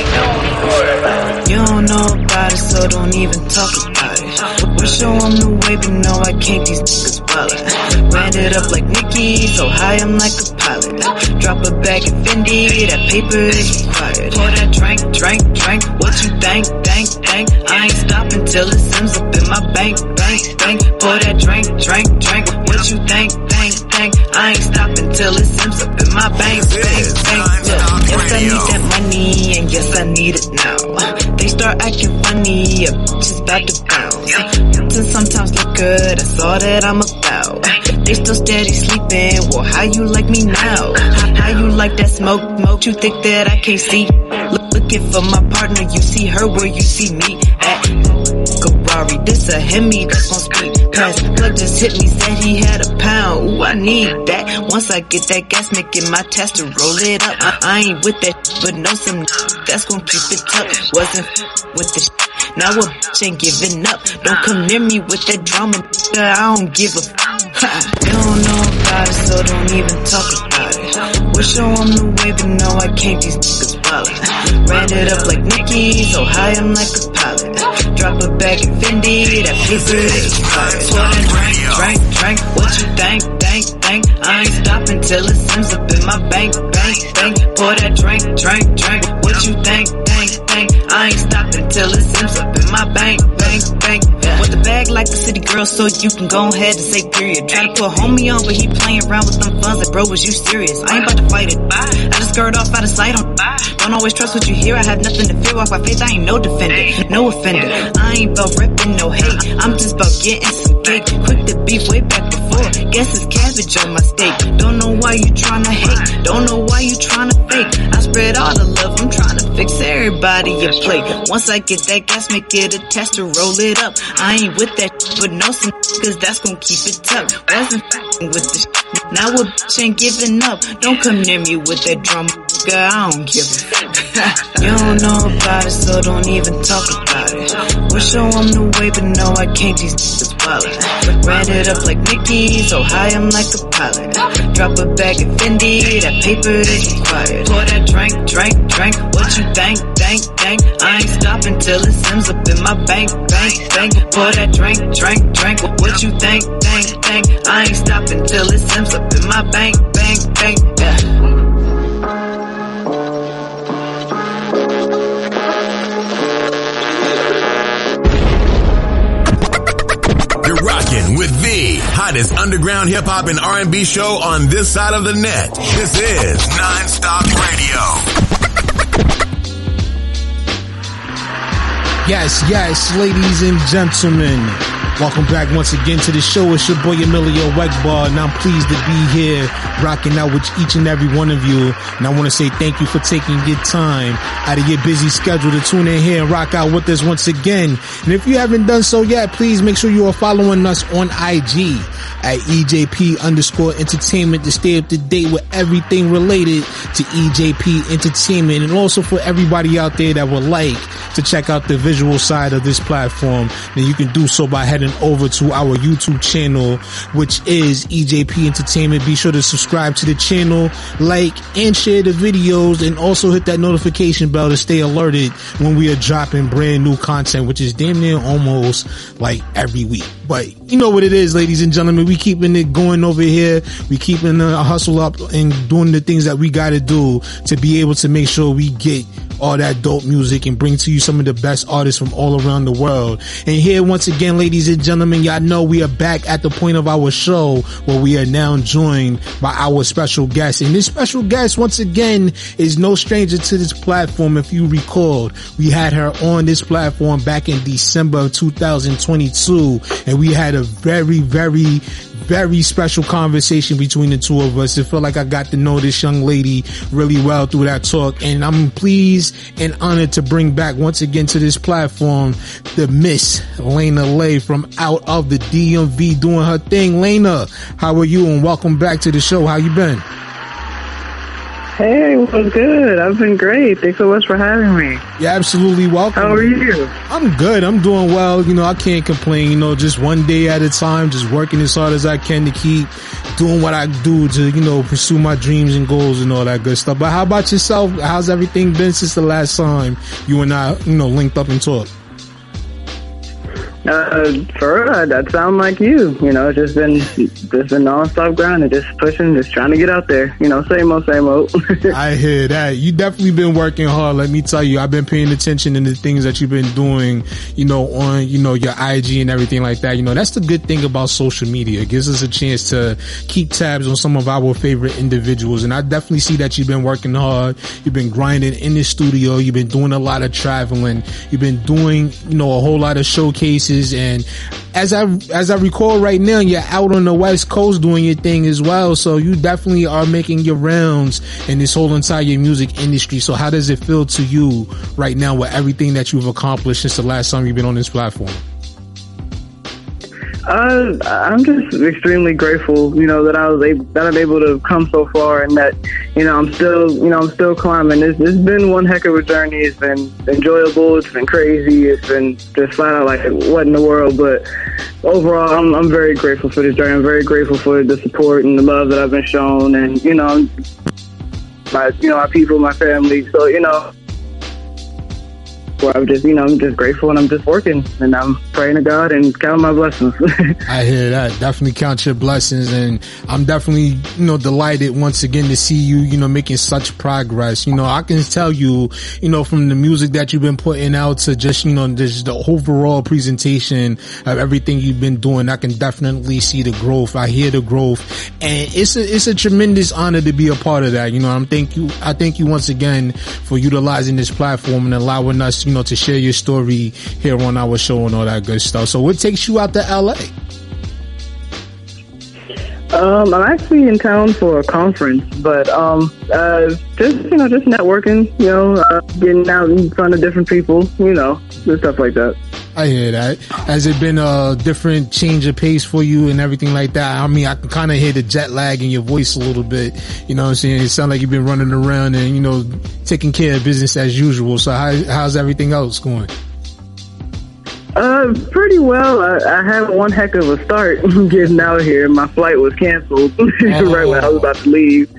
You don't know about it, so don't even talk about it. Wish I on the way, but no, I can't, these niggas ballin'. Ran it up like Nicky, so high I'm like a pilot. Drop a bag of Fendi, that paper is required. Pour that drink, drink, drink, what you think, think, think. I ain't stopping till it sims up in my bank, bank, bank. Pour that drink, drink, drink, what you think, think, think. I ain't stopping till it sims up in my bank, bank, bank. Look, yes, I need that money, and yes, I need it now. They start acting funny, a bitch is about to bounce. And sometimes look good, that's all that I'm about. They still steady sleeping, well, how you like me now? How, you like that smoke, smoke? You think that I can't see? Look, looking for my partner, you see her where you see me at. Ferrari, this a Hemi that's gon' speed past. Plug just hit me, said he had a pound. Ooh, I need that. Once I get that gas, making my test to roll it up. I, I ain't with that, but know some that's gon' keep it tough. Wasn't with the now a bitch ain't giving up. Don't come near me with that drama, I don't give a You don't know about it, so don't even talk about it. Wish I on the way, but no, I can't, these niggas ballin'. Ran it up like Nicky, so oh, high I'm like a pilot. Drop a bag of Fendi, that paper is fire. I drink, drink, drink, what you think, think, think. I ain't stopping till it sims up in my bank, bank, bank. Pour that drink, drink, drink, what you think, think, think. I ain't stopping till it sims up in my bank, bank, bank. With the bag like the city girl, so you can go ahead and say period. Try to put homie on, but he playing around with them funds. Like, bro, was you serious? I ain't about to fight it. I just skirt off out of sight on. Don't always trust what you hear. I have nothing to fear. Walk by faith. I ain't no defender, no offender. I ain't about ripping no hate. I'm just about getting some cake. Quick to beef way back before. Guess it's cabbage on my steak. Don't know why you tryna hate. Don't know why you tryna fake. I spread all the love. I'm trying to fix everybody a plate. Once I get that gas, make it a test to roll it up. I ain't with that, but know some cause that's gonna keep it tough. Wasn't with the now a bitch ain't giving up. Don't come near me with that drama, girl. I don't give a You don't know about it, so don't even talk about it. Wish I I'm the way, but no, I can't. These niggas ballin'. Ran it up like Mickey, so high I'm like a pilot. Drop a bag of Fendi, that paper is required. Pour that drink, drink, drink. What you think, think, think? I ain't stopping till it sims up in my bank, bank, bank. Pour that drink, drink, drink. What you think, think, think? I ain't stopping till it sims up in my bank, bank, bank. Yeah. You're rocking with the hottest underground hip hop and R&B show on this side of the net. This is Nonstop Radio. Yes, yes, ladies and gentlemen. Welcome back once again to the show. It's your boy Emilio Egbar, and I'm pleased to be here rocking out with each and every one of you. And I want to say thank you for taking your time out of your busy schedule to tune in here and rock out with us once again. And if you haven't done so yet, please make sure you are following us on IG at EJP underscore entertainment to stay up to date with everything related to EJP entertainment. And also for everybody out there that would like to check out the visual side of this platform, then you can do so by heading over to our YouTube channel, which is EJP Entertainment. Be sure to subscribe to the channel, like and share the videos, and also hit that notification bell to stay alerted when we are dropping brand new content, which is damn near almost like every week. But you know what it is, ladies and gentlemen. We keeping it going over here. We keeping the hustle up and doing the things that we got to do to be able to make sure we get all that dope music and bring to you some of the best artists from all around the world. And here once again, ladies and gentlemen, y'all know we are back at the point of our show where we are now joined by our special guest. And this special guest, once again, is no stranger to this platform. If you recall, we had her on this platform back in December of 2022 and we had a very, very, very special conversation between the two of us. It felt like I got to know this young lady really well through that talk. And I'm pleased and honored to bring back once again to this platform the Miss Layna Lae from out of the DMV doing her thing. Layna, how are you? And welcome back to the show. How you been? Hey, what's good? I've been great. Thanks so much for having me. You're absolutely welcome. How are you? I'm good. I'm doing well. You know, I can't complain. You know, just one day at a time, just working as hard as I can to keep doing what I do to, you know, pursue my dreams and goals and all that good stuff. But how about yourself? How's everything been since the last time you and I, you know, linked up and talked? Uh, for real, that sound like you. You know, just been just been nonstop grinding, just pushing, just trying to get out there. You know, same old, same old. I hear that. You definitely been working hard. Let me tell you, I've been paying attention to the things that you've been doing, you know, on, you know, your IG and everything like that. You know, that's the good thing about social media. It gives us a chance to keep tabs on some of our favorite individuals. And I definitely see that you've been working hard. You've been grinding in the studio. You've been doing a lot of traveling. You've been doing, you know, a whole lot of showcases. And as I, as I recall right now, you're out on the West Coast doing your thing as well. So you definitely are making your rounds in this whole entire music industry. So how does it feel to you right now with everything that you've accomplished since the last time you've been on this platform? Uh, I'm just extremely grateful, you know, that I was able, that I'm able to come so far and that, you know, I'm still, you know, I'm still climbing. It's, it's been one heck of a journey. It's been enjoyable. It's been crazy. It's been just flat out like what in the world. But overall, I'm, I'm very grateful for this journey. I'm very grateful for the support and the love that I've been shown and, you know, my, you know, my people, my family. So, you know, I'm just, you know, I'm just grateful and I'm just working and I'm praying to God and counting my blessings. I hear that. Definitely count your blessings. And I'm definitely, you know, delighted once again to see you, you know, making such progress. You know, I can tell you, you know, from the music that you've been putting out to just, you know, just the overall presentation of everything you've been doing, I can definitely see the growth. I hear the growth and it's a, it's a tremendous honor to be a part of that. You know, I'm thank you, I thank you once again for utilizing this platform and allowing us, you know, to share your story here on our show and all that good stuff. So what takes you out to LA? Um, I'm actually in town for a conference, but um, uh, just you know, just networking. You know, uh, getting out in front of different people. You know, just stuff like that. I hear that. Has it been a different change of pace for you and everything like that? I mean, I can kind of hear the jet lag in your voice a little bit. You know what I'm saying? It sounds like you've been running around and, you know, taking care of business as usual. So how, how's everything else going? Uh, pretty well. I, I had one heck of a start getting out here. My flight was canceled right when I was about to leave.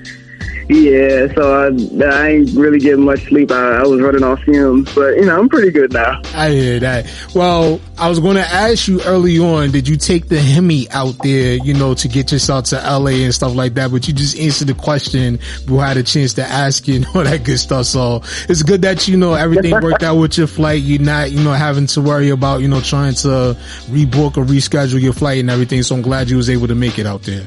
Yeah, so I, I ain't really getting much sleep. I, I was running off fumes, but you know, I'm pretty good now. I hear that. Well, I was going to ask you early on, did you take the Hemi out there, you know, to get yourself to LA and stuff like that? But you just answered the question I had a chance to ask you and all that good stuff. So it's good that, you know, everything worked out with your flight. You're not, you know, having to worry about, you know, trying to rebook or reschedule your flight and everything. So I'm glad you was able to make it out there.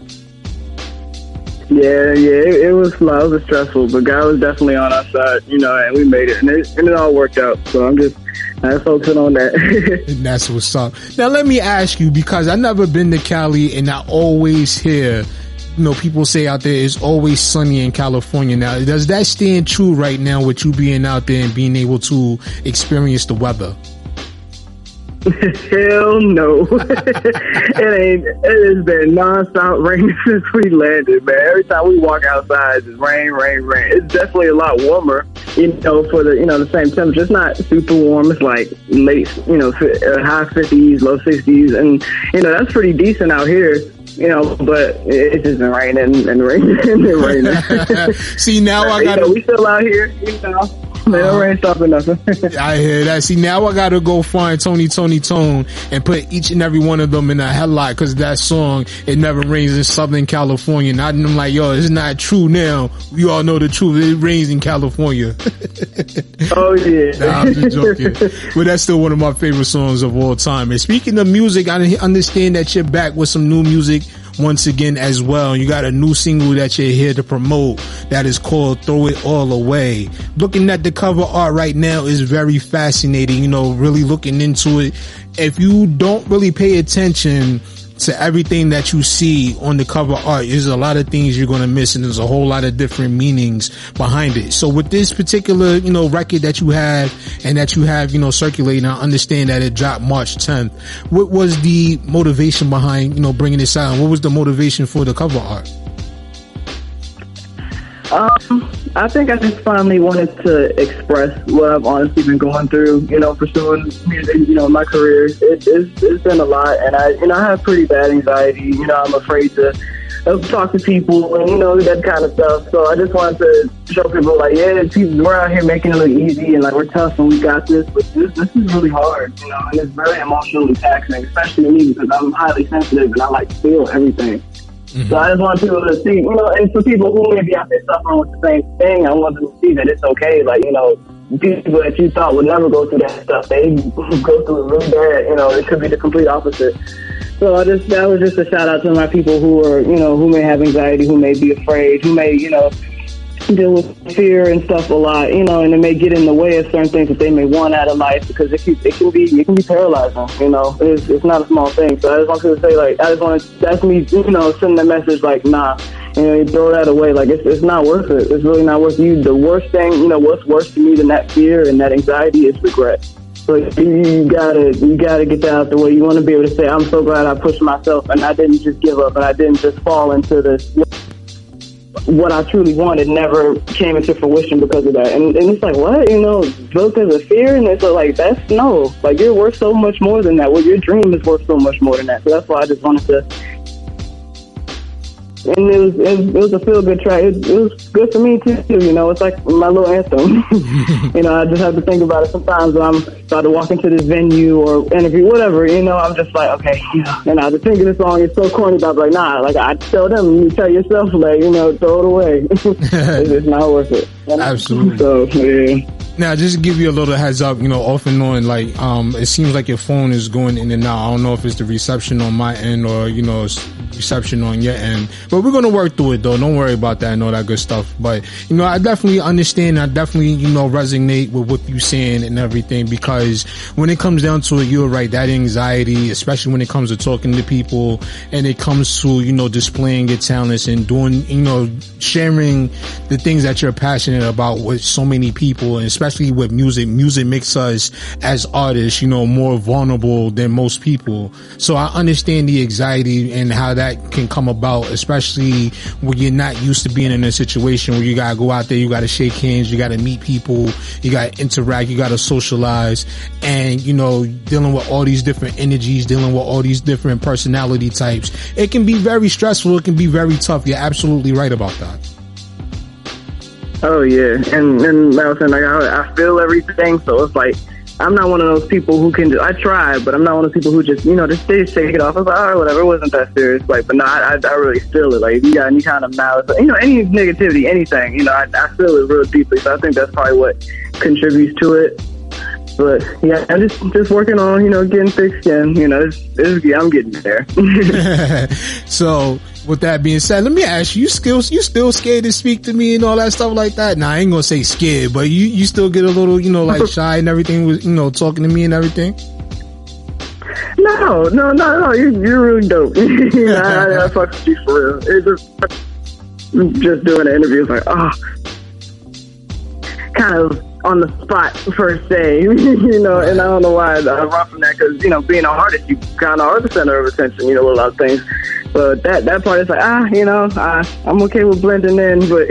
Yeah, yeah, it, it was it was stressful, but God was definitely on our side, you know, and we made it, and it, and it all worked out. So I'm just, I'm focusing on that. And that's what's up. Now let me ask you because I've never been to Cali, and I always hear. You know, people say out there it's always sunny in California. Now, does that stand true right now with you being out there and being able to experience the weather? Hell no. it ain't, it has been nonstop raining since we landed, man. Every time we walk outside, it's rain, rain, rain. It's definitely a lot warmer, you know, for the, you know, the same temperature. It's not super warm. It's like late, you know, uh, high 50s, low 60s. And, you know, that's pretty decent out here. You know, but just been raining and raining and raining. See, now I gotta- know, we still out here, you know. Man, no uh-huh. rain stopping nothing. I hear that. See, now I gotta go find Tony, Toni, Toné and put each and every one of them in a headlock because that song, It Never Rains in Southern California. And I'm like, yo, it's not true now. We all know the truth. It rains in California. oh, yeah. Nah, I'm just joking. but that's still one of my favorite songs of all time. And speaking of music, I understand that you're back with some new music once again as well. You got a new single that you're here to promote that is called Throw It All Away. Looking at the cover art right now is very fascinating, you know, really looking into it. If you don't really pay attention to everything that you see on the cover art, there's a lot of things you're going to miss and there's a whole lot of different meanings behind it. So with this particular, you know, record that you have and that you have, you know, circulating, I understand that it dropped March 10th. What was the motivation behind, you know, bringing this out? What was the motivation for the cover art? Um, I think I just finally wanted to express what I've honestly been going through. You know, pursuing music. You know, my career. It, it's it's been a lot, and I you know I have pretty bad anxiety. You know, I'm afraid to talk to people and you know that kind of stuff. So I just wanted to show people like, yeah, people, we're out here making it look easy and like we're tough and we got this. But this, this is really hard, you know, and it's very emotionally taxing, especially me because I'm highly sensitive and I like feel everything. Mm-hmm. So I just want people to see, you know, and for people who may be out there suffering with the same thing, I want them to see that it's okay. Like, you know, people that you thought would never go through that stuff, they go through it really bad. You know, it could be the complete opposite. So I just that was just a shout out to my people who are, you know, who may have anxiety, who may be afraid, who may, you know, deal with fear and stuff a lot, you know, and it may get in the way of certain things that they may want out of life because it can, it can be it can be paralyzing, you know. It's, it's not a small thing. So I just wanted to say like I just want to that's me, you know, sending that message like nah, you know, you throw that away. Like it's it's not worth it. It's really not worth you. The worst thing, you know, what's worse to me than that fear and that anxiety is regret. So you, you gotta you gotta get that out the way. You want to be able to say, I'm so glad I pushed myself and I didn't just give up and I didn't just fall into this what I truly wanted never came into fruition because of that. And, and it's like, what? You know, built as a fear? And it's like, that's no. Like, you're worth so much more than that. Well, your dream is worth so much more than that. So that's why I just wanted to. And it was, it was, it was a feel good track. It, it was good for me too, you know. It's like my little anthem. you know, I just have to think about it sometimes when I'm about to walk into this venue or interview, whatever, you know, I'm just like, okay, you know, and I just think of the song, it's so corny, but I'm like, nah, like I tell them, you tell yourself, like, you know, throw it away. it's, it's not worth it. Absolutely. So, yeah. Now, just to give you a little heads up, you know, off and on, like, um, it seems like your phone is going in and out. I don't know if it's the reception on my end or, you know, reception on your end. But we're gonna work through it though. Don't worry about that and all that good stuff. But you know, I definitely understand. I definitely you know resonate with what you're saying and everything because when it comes down to it, you're right. That anxiety, especially when it comes to talking to people and it comes to you know displaying your talents and doing you know sharing the things that you're passionate about with so many people, and especially with music. Music makes us as artists, you know, more vulnerable than most people. So I understand the anxiety and how that can come about, especially when you're not used to being in a situation where you gotta go out there, you gotta shake hands, you gotta meet people, you gotta interact, you gotta socialize, and you know, dealing with all these different energies, dealing with all these different personality types. It can be very stressful. It can be very tough. You're absolutely right about that. Oh yeah, and and like I was saying, like I, I feel everything, so it's like I'm not one of those people who can. Just, I try, but I'm not one of those people who just you know just they shake it off. I was like, right, whatever, it wasn't that serious. Like, but no, I, I really feel it. Like, if you got any kind of malice, you know, any negativity, anything, you know, I, I feel it real deeply. So I think that's probably what contributes to it. But yeah, I'm just just working on you know getting thick skin. You know, it's, it's, I'm getting there. so with that being said, let me ask you, you still you still scared to speak to me and all that stuff like that? Nah, I ain't gonna say scared, but you you still get a little you know like shy and everything with you know talking to me and everything. No, no, no, no. You're, you're really dope. you know, I, I fuck with you for real. It's just, just doing an interview. It's like, oh, kind of on the spot per se, you know. And I don't know why I run from that because you know, being an artist, you kind of are the center of attention. You know, a lot of things. But that that part is like ah, you know, I, I'm okay with blending in, but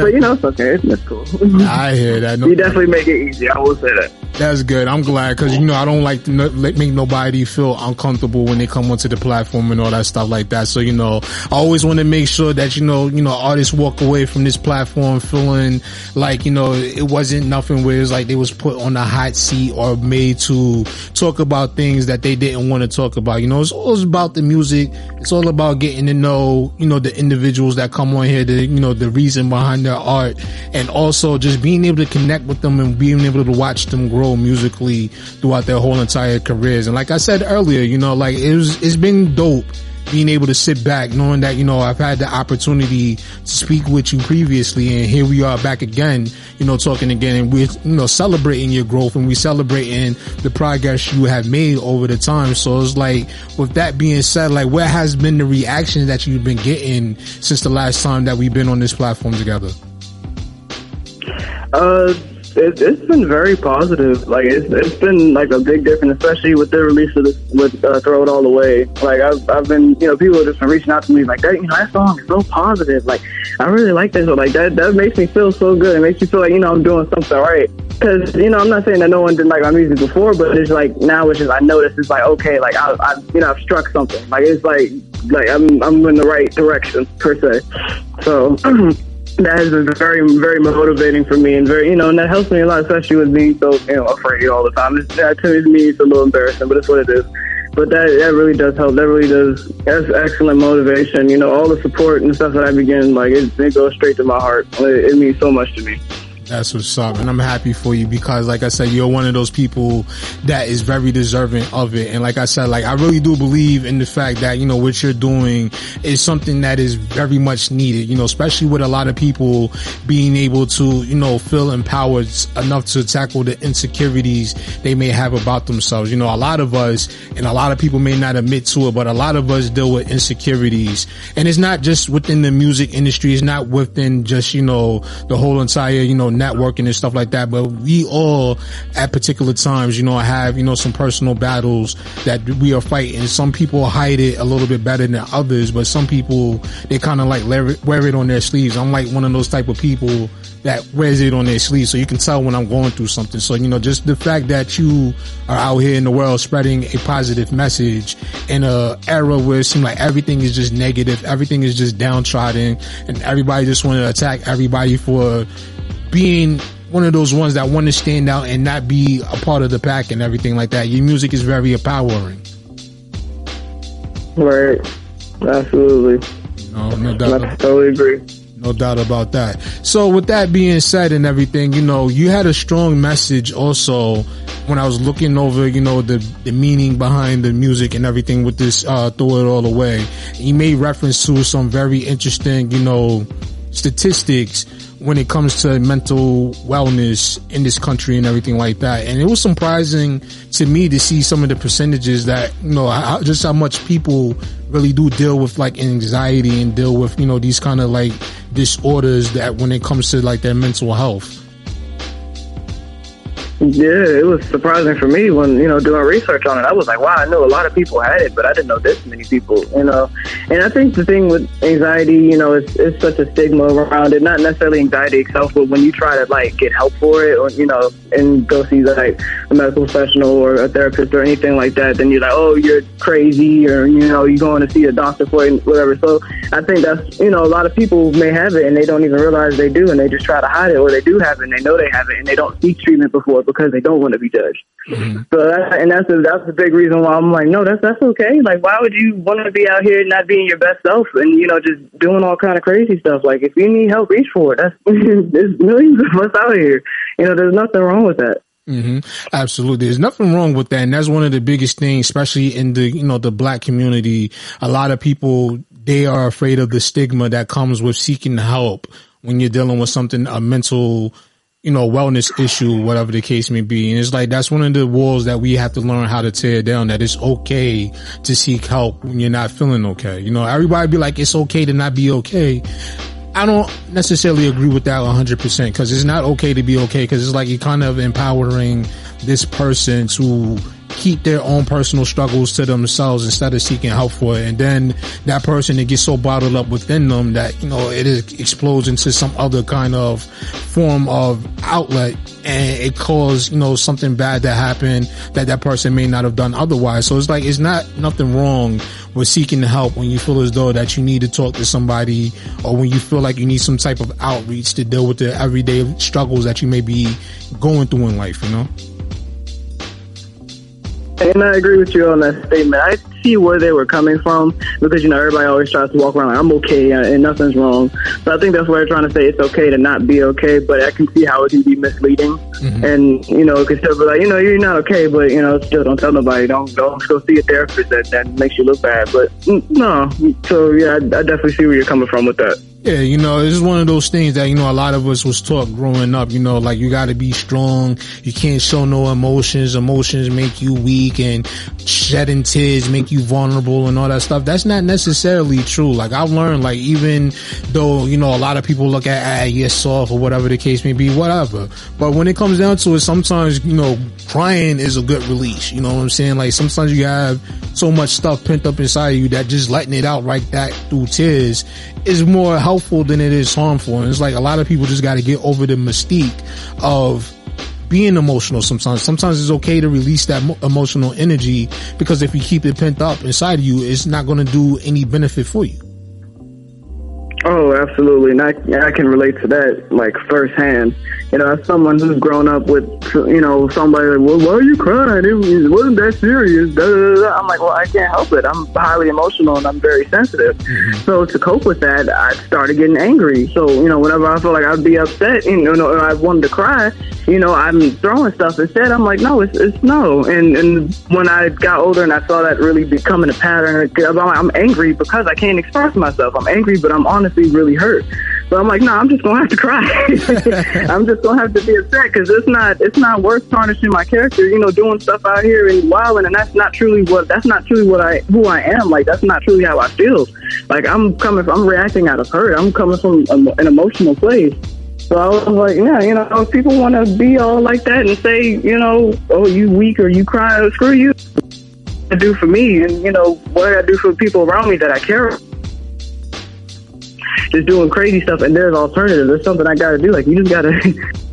but you know, it's okay. It's, it's cool. I hear that. No you definitely make it easy. I will say that. That's good. I'm glad because you know I don't like to no, make nobody feel uncomfortable when they come onto the platform and all that stuff like that. So you know, I always want to make sure that you know, you know, artists walk away from this platform feeling like you know it wasn't nothing where it's like they was put on a hot seat or made to talk about things that they didn't want to talk about. You know, it's all about the music. It's all about getting to know you know the individuals that come on here, the you know the reason behind their art, and also just being able to connect with them and being able to watch them grow musically throughout their whole entire careers. And like I said earlier, you know, like it was, it's been dope being able to sit back knowing that, you know, I've had the opportunity to speak with you previously and here we are back again, you know, talking again and we're, you know, celebrating your growth and we celebrating the progress you have made over the time. So it's like, with that being said, like where has been the reaction that you've been getting since the last time that we've been on this platform together? Uh, it, it's been very positive. Like it's it's been like a big difference, especially with the release of this with uh, "Throw It All Away." Like I've I've been you know people have just been reaching out to me like that. You know that song is so positive. Like I really like that. So like that that makes me feel so good. It makes me feel like you know I'm doing something right. Because you know I'm not saying that no one didn't like my music before, but it's like now it's just I notice it's like okay like I I you know I've struck something. Like it's like like I'm I'm in the right direction per se. So. that has been very, very motivating for me, and very, you know, and that helps me a lot, especially with being so, you know, afraid all the time. It's, that to me, it's a little embarrassing, but it's what it is. But that that really does help. That really does. That's excellent motivation. You know, all the support and stuff that I begin, like it, it goes straight to my heart. It, it means so much to me. That's what's up. And I'm happy for you because like I said, you're one of those people that is very deserving of it. And like I said, like I really do believe in the fact that, you know, what you're doing is something that is very much needed, you know, especially with a lot of people being able to, you know, feel empowered enough to tackle the insecurities they may have about themselves. You know, a lot of us and a lot of people may not admit to it, but a lot of us deal with insecurities and it's not just within the music industry. It's not within just, you know, the whole entire, you know, networking and stuff like that. But we all at particular times, you know, have, you know, some personal battles that we are fighting. Some people hide it a little bit better than others, but some people, they kind of like wear it, on their sleeves. I'm like one of those type of people that wears it on their sleeve. So you can tell when I'm going through something. So, you know, just the fact that you are out here in the world spreading a positive message in a era where it seems like everything is just negative, everything is just downtrodden and everybody just want to attack everybody for being one of those ones that want to stand out and not be a part of the pack and everything like that. Your music is very empowering. Right. Absolutely. No, no doubt. I totally agree. No doubt about that. So with that being said and everything, you know, you had a strong message also when I was looking over, you know, the, the meaning behind the music and everything with this, uh, throw it all away, You made reference to some very interesting, you know, statistics when it comes to mental wellness in this country and everything like that. And it was surprising to me to see some of the percentages that, you know, how, just how much people really do deal with like anxiety and deal with, you know, these kind of like disorders that when it comes to like their mental health. Yeah, it was surprising for me when, you know, doing research on it. I was like, wow, I know a lot of people had it, but I didn't know this many people, you know. And I think the thing with anxiety, you know, it's, it's such a stigma around it. Not necessarily anxiety itself, but when you try to, like, get help for it or, you know, and go see, like, a medical professional or a therapist or anything like that, then you're like, oh, you're crazy or, you know, you're going to see a doctor for it, whatever. So I think that's, you know, a lot of people may have it and they don't even realize they do and they just try to hide it or they do have it and they know they have it and they don't seek treatment before because they don't want to be judged. Mm-hmm. So that, and that's a, that's the big reason why I'm like, no, that's that's okay. Like, why would you want to be out here not being your best self and you know just doing all kind of crazy stuff? Like, if you need help, reach for it. That's there's millions of us out here. You know, there's nothing wrong with that. hmm Absolutely. There's nothing wrong with that. And that's one of the biggest things, especially in the, you know, the black community. A lot of people, they are afraid of the stigma that comes with seeking help when you're dealing with something, a mental, you know, wellness issue, whatever the case may be. And it's like, that's one of the walls that we have to learn how to tear down, that it's okay to seek help when you're not feeling okay. You know, everybody be like, it's okay to not be okay. I don't necessarily agree with that 100% because it's not okay to be okay because it's like you're kind of empowering this person to keep their own personal struggles to themselves instead of seeking help for it. And then that person, it gets so bottled up within them that, you know, it is, explodes into some other kind of form of outlet and it caused, you know, something bad to happen that that person may not have done otherwise. So it's like, it's not nothing wrong with seeking help when you feel as though that you need to talk to somebody or when you feel like you need some type of outreach to deal with the everyday struggles that you may be going through in life, you know? And I agree with you on that statement. I see where they were coming from because, you know, everybody always tries to walk around like, I'm okay and nothing's wrong. So I think that's where they're trying to say it's okay to not be okay, but I can see how it can be misleading. Mm-hmm. And, you know, it could still be like, you know, you're not okay, but, you know, still don't tell nobody. Don't, don't go see a therapist that, that makes you look bad. But no. So, yeah, I, I definitely see where you're coming from with that. Yeah, you know, it's one of those things that, you know, a lot of us was taught growing up, you know, like you gotta be strong. You can't show no emotions. Emotions make you weak and shedding tears make you vulnerable and all that stuff. That's not necessarily true. Like I've learned, like even though, you know, a lot of people look at, ah, you're soft or whatever the case may be, whatever. But when it comes down to it, sometimes, you know, crying is a good release. You know what I'm saying? Like sometimes you have so much stuff pent up inside of you that just letting it out right that through tears is more helpful than it is harmful. And it's like a lot of people just got to get over the mystique of being emotional sometimes. Sometimes it's okay to release that mo- emotional energy because if you keep it pent up inside of you, it's not going to do any benefit for you. Oh, absolutely. And I, I can relate to that, like, firsthand. You know, as someone who's grown up with, you know, somebody like, well, why are you crying? It, was, it wasn't that serious. Da, da, da. I'm like, well, I can't help it. I'm highly emotional and I'm very sensitive. Mm-hmm. So to cope with that, I started getting angry. So, you know, whenever I felt like I'd be upset, and you know, and I wanted to cry, you know, I'm throwing stuff. Instead, I'm like, no, it's, it's no. And, and when I got older and I saw that really becoming a pattern, I'm angry because I can't express myself. I'm angry, but I'm honestly really hurt. So I'm like, no, I'm just gonna have to cry. I'm just gonna have to be upset because it's not it's not worth tarnishing my character. You know, doing stuff out here and wilding, and that's not truly what that's not truly what I who I am. Like that's not truly how I feel. Like I'm coming, I'm reacting out of hurt. I'm coming from an emotional place. So I was like, yeah, you know, if people want to be all like that and say, you know, oh, you weak or you cry, screw you. I do for me, and you know, what I do for people around me that I care about just doing crazy stuff and there's alternatives. There's something I gotta do. Like you just gotta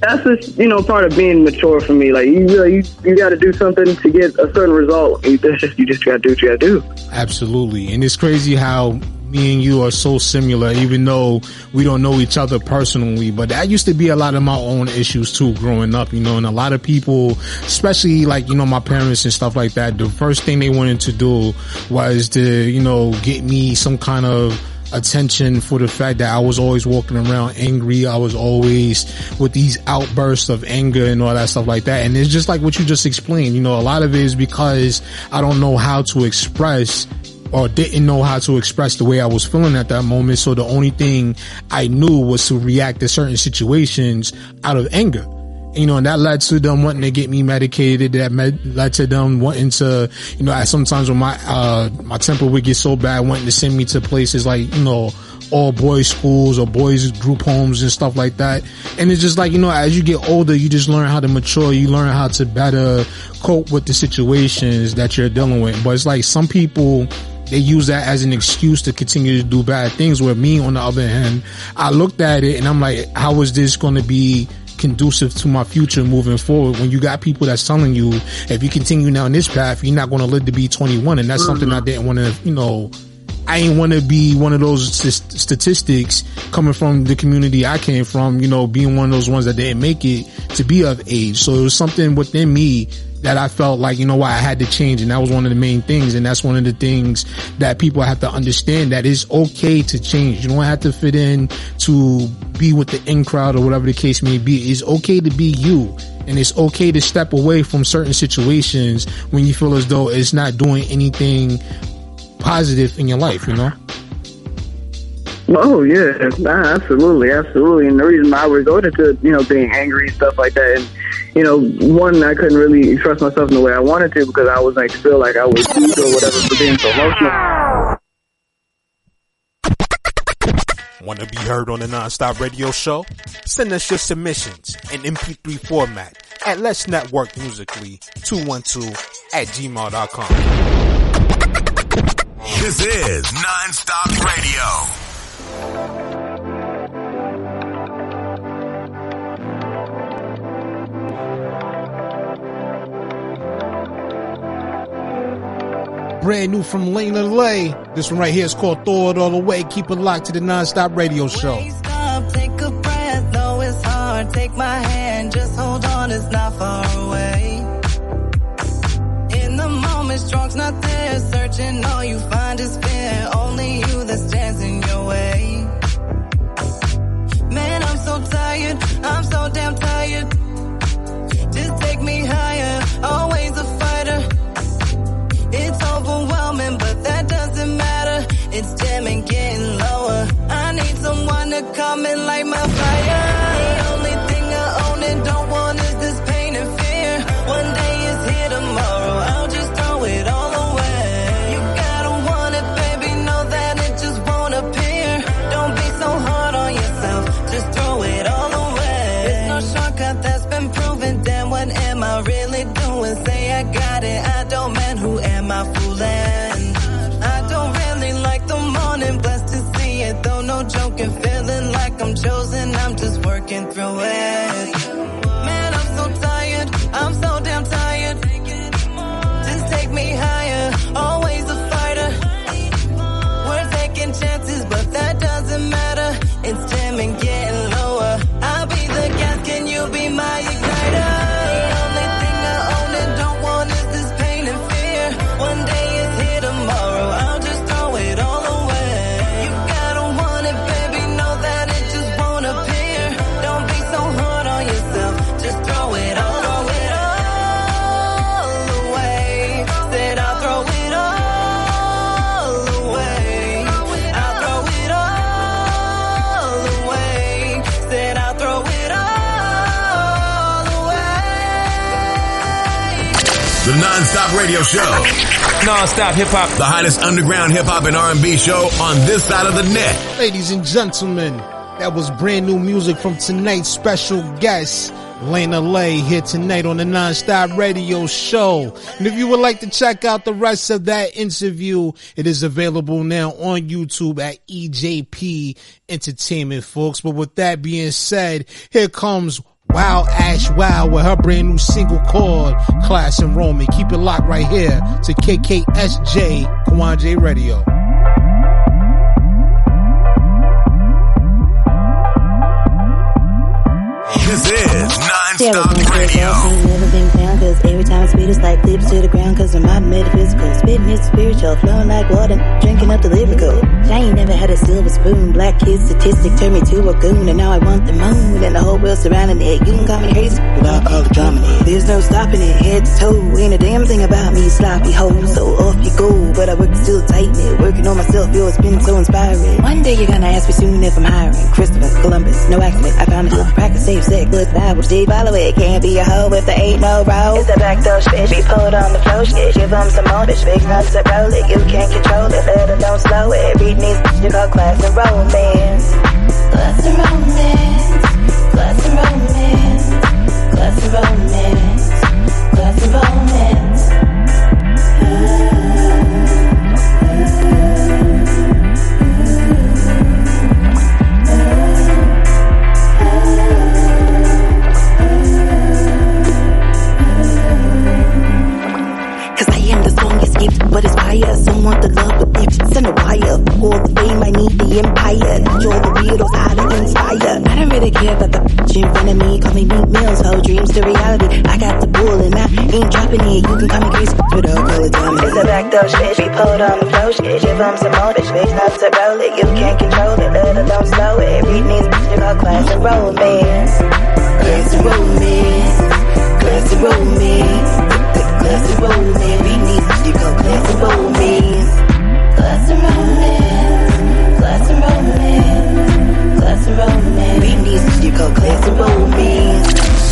that's just you know part of being mature for me. Like you really you, you gotta do something to get a certain result. You just you just gotta do what you gotta do. Absolutely. And it's crazy how me and you are so similar, even though we don't know each other personally. But that used to be a lot of my own issues too, growing up, you know, and a lot of people, especially like, you know, my parents and stuff like that, the first thing they wanted to do was to, you know, get me some kind of attention for the fact that I was always walking around angry. I was always with these outbursts of anger and all that stuff like that. And it's just like what you just explained. You know, a lot of it is because I don't know how to express or didn't know how to express the way I was feeling at that moment. So the only thing I knew was to react to certain situations out of anger. You know, and that led to them wanting to get me medicated. That med- led to them wanting to, you know, sometimes when my, uh, my temper would get so bad, wanting to send me to places like, you know, all boys schools or boys group homes and stuff like that. And it's just like, you know, as you get older, you just learn how to mature. You learn how to better cope with the situations that you're dealing with. But it's like some people, they use that as an excuse to continue to do bad things. Where me, on the other hand, I looked at it and I'm like, how is this going to be conducive to my future moving forward. When you got people that's telling you if you continue down this path you're not going to live to be 21 and that's mm-hmm. something i didn't want to you know I ain't want to be one of those statistics coming from the community I came from, you know, being one of those ones that didn't make it to be of age. So it was something within me that I felt like, you know what, I had to change. And that was one of the main things. And that's one of the things that people have to understand that it's okay to change. You don't have to fit in to be with the in crowd or whatever the case may be. It's okay to be you. And it's okay to step away from certain situations when you feel as though it's not doing anything positive in your life, you know? Oh yeah, nah, absolutely, absolutely. And the reason I resorted to you know being angry and stuff like that, and you know, one I couldn't really express myself in the way I wanted to because I was like feel like I was weak or whatever for being so emotional. Want to be heard on the Nonstop Radio Show? Send us your submissions in MP3 format at Let's Network Musically 212 at gmail.com. This is Nonstop Radio. Brand new from Layna Lae. This one right here is called Throw It All Away. Keep it locked to the Nonstop Radio Show. Stop, take a breath, though it's hard. Take my hand, just hold on, it's not far away promise drunk's not there. Searching, all you find is fear. Only you that stands in your way. Man, I'm so tired. I'm so damn tired. Just take me higher. Always a It's dim and getting lower. I need someone to come and light working through it. Radio show. Non-stop hip hop. The hottest underground hip hop and R&B show on this side of the net. Ladies and gentlemen, that was brand new music from tonight's special guest, Layna Lae, here tonight on the Non-Stop Radio Show. And if you would like to check out the rest of that interview, it is available now on YouTube at EJP Entertainment, folks. But with that being said, here comes Wow Ash Wow with her brand new single called Class Roman. Keep it locked right here to KKSJ Kawon Radio. This is 9 Non-stop radio. Ain't never been down, cause every time I spit it's like lips to the ground, cause I'm not metaphysical. Spitting is spiritual, flowing like water, drinking up the lyrical. I ain't never had a silver spoon, black kid statistic turned me to a goon, and now I want the moon, and the whole world surrounding it. You can call me crazy, but I'll call it dominant. There's no stopping it, head to toe, ain't a damn thing about me, sloppy hoe, so off you go, but I work still tight it, working on myself, yo, it's been so inspiring. One day you're gonna ask me soon if I'm hiring. Christopher Columbus, no accident, I found a practice safe sex, but Bible stay follow it, can't be a hoe if there ain't no road. It's a backdoor bitch, be pulled on the flow shit, give them some more, bitch, big enough to roll it, you can't control it, let don't slow it, read these you call class and romance. Class and romance, class and romance, class and romance, class and romance. Shit. Give them some more, bitch, big enough to roll it. You can't control it, it don't slow it. Read these bitch, you call class and romance. Class and romance. Class and romance. Class and romance. Read these bitch, call class and romance. Class and romance. Class and romance. Class and romance. Read these bitch, you call class and romance.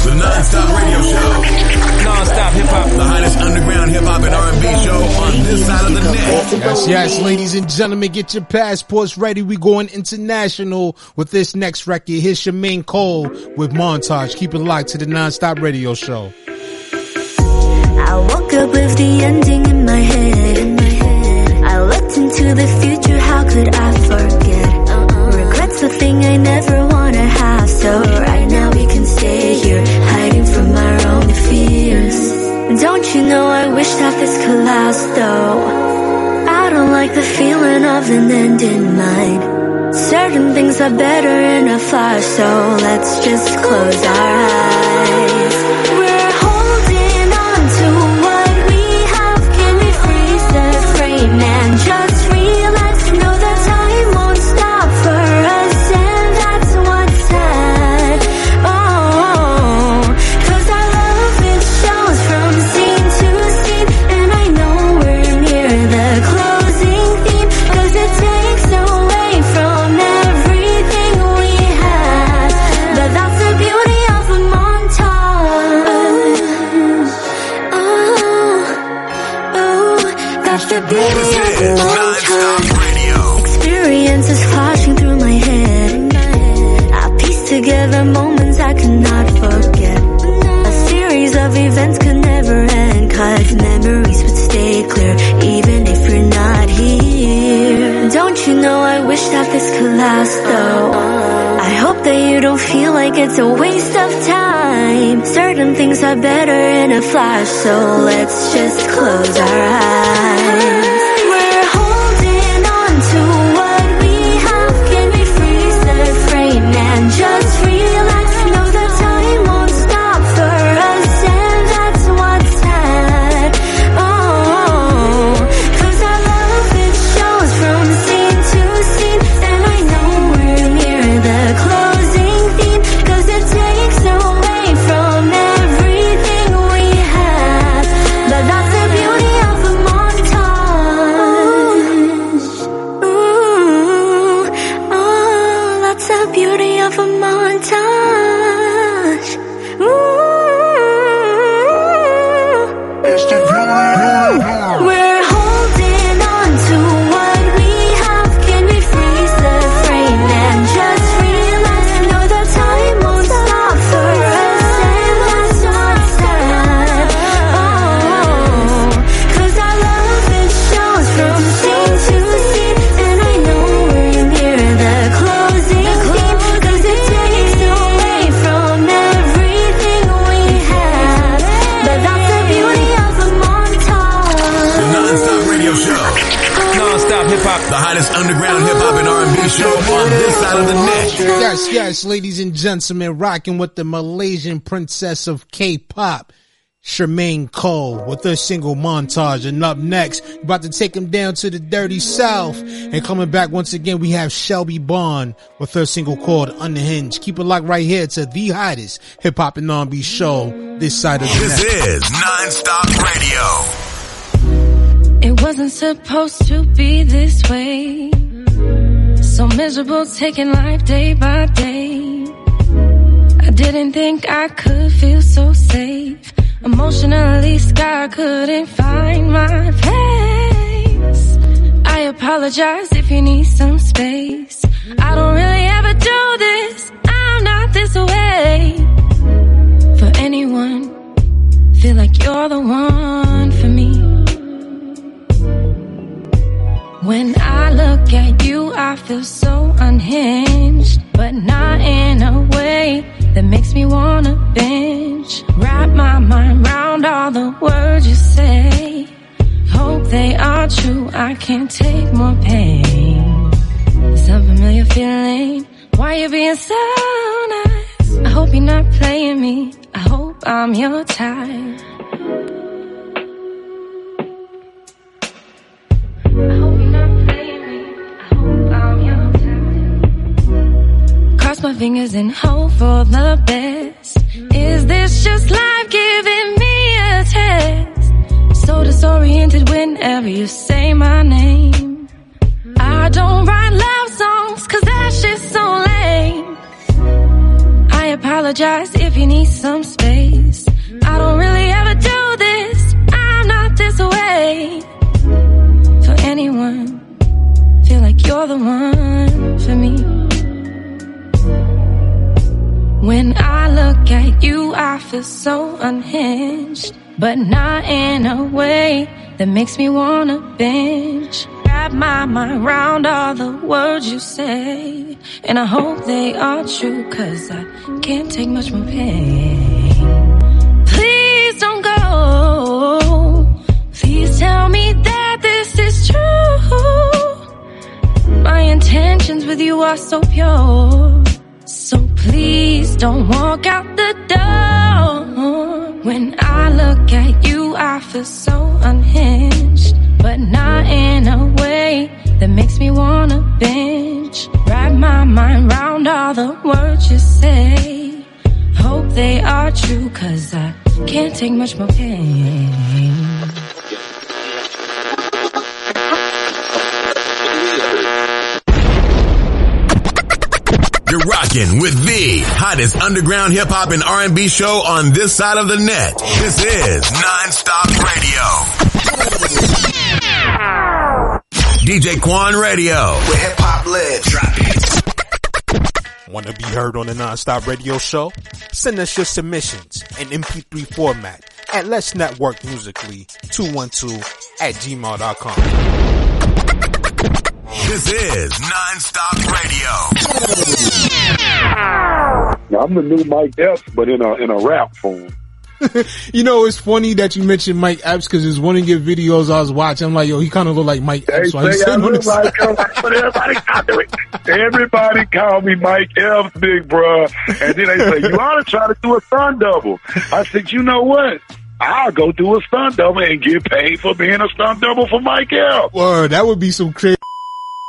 The non-stop radio show. Non-stop hip hop. The hottest underground hip hop and R&B show on this side of the net. Yes, yes, ladies and gentlemen, get your passports ready. We going international with this next record. Here's Shemaine Cole with Montage. Keep it locked to the non-stop radio show. I woke up with the ending in my head. I looked into the future, how could I forget? Regrets the thing I never wanna have, so right now we can stay here, hiding from our own fears. Don't you know I wish that this could last though? I don't like the feeling of an end in mind. Certain things are better in a flash, so let's just close our eyes. Experiences flashing through my head. I piece together moments I cannot forget. A series of events could never memories would stay clear even if you're not here. Don't you know I wish that this could last though? Hope that you don't feel like it's a waste of time. Certain things are better in a flash, so let's just close our eyes. Ladies and gentlemen, rocking with the Malaysian princess of K-pop, Charmaine Cole, with her single montage. And up next, about to take him down to the dirty south. And coming back once again, we have Shelby Bond with her single called Unhinged. Keep it locked right here to the hottest hip hop and R&B show this side of the This net. is Nonstop Radio. It wasn't supposed to be this way. So miserable, taking life day by day. Didn't think I could feel so safe. Emotionally scarred, couldn't find my place. I apologize if you need some space. I don't really ever do this. I'm not this way. For anyone, feel like you're the one for me. When I look at you, I feel so unhinged, but not in a way that makes me wanna binge. Wrap my mind around all the words you say. Hope they are true, I can't take more pain. This unfamiliar feeling, why you being so nice? I hope you're not playing me, I hope I'm your type. My fingers and hope for the best. Is this just life giving me a test? So disoriented whenever you say my name. I don't write love songs cause that shit's so lame. I apologize if you need some space. I don't really ever do this. I'm not this way. For anyone, feel like you're the one When I look at you, I feel so unhinged, but not in a way that makes me wanna binge. Wrap my mind around all the words you say, and I hope they are true, cause I can't take much more pain. Please don't go. Please tell me that this is true. My intentions with you are so pure. So please don't walk out the door. When I look at you, I feel so unhinged, but not in a way that makes me wanna binge. Wrap my mind around all the words you say. Hope they are true, cause I can't take much more pain. You're rocking with the hottest underground hip hop and R&B show on this side of the net. This is Nonstop Radio. DJ Quan Radio. Where hip hop lives. Drop it. Want to be heard on the Nonstop Radio Show? Send us your submissions in MP3 format at Let's Network Musically 212 at gmail.com. This is Nonstop Radio. Now, I'm the new Mike Epps, but in a in a rap form. you know, it's funny that you mentioned Mike Epps because it's one of your videos I was watching. I'm like, yo, he kind of look like Mike Epps. So Say I look like but everybody call me, everybody call me Mike Epps, big bruh. And then they say, you ought to try to do a stunt double. I said, you know what? I'll go do a stunt double and get paid for being a stunt double for Mike Epps. Word, that would be some crazy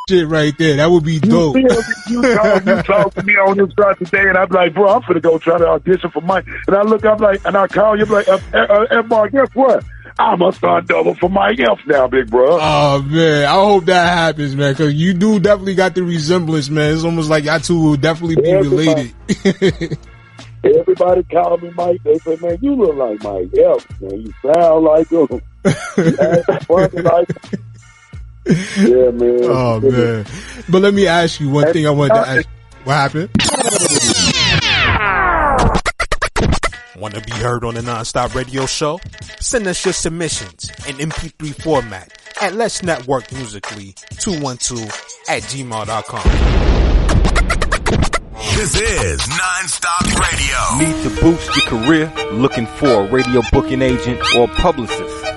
shit right there. That would be dope. You, feel you, talk, you talk to me on this side today, and I'm like, bro, I'm gonna go try to audition for Mike. And I look I'm like, and I call you I'm like, uh, uh, uh, Mark, guess what? I'm a stunt double for Mike Epps now, big bro. Oh man, I hope that happens, man. Cause you do definitely got the resemblance, man. It's almost like y'all two will definitely be Everybody- related. Everybody call me Mike. They say, man, you look like Mike Epps, man. You sound like him. You act funny like him. Yeah, man. oh man. But let me ask you one thing. I wanted to ask. What happened? Want to be heard on the Nonstop Radio Show? Send us your submissions in MP3 format at Let's Network Musically 212 at gmail.com. This is Nonstop Radio. Need to boost your career? Looking for a radio booking agent or publicist?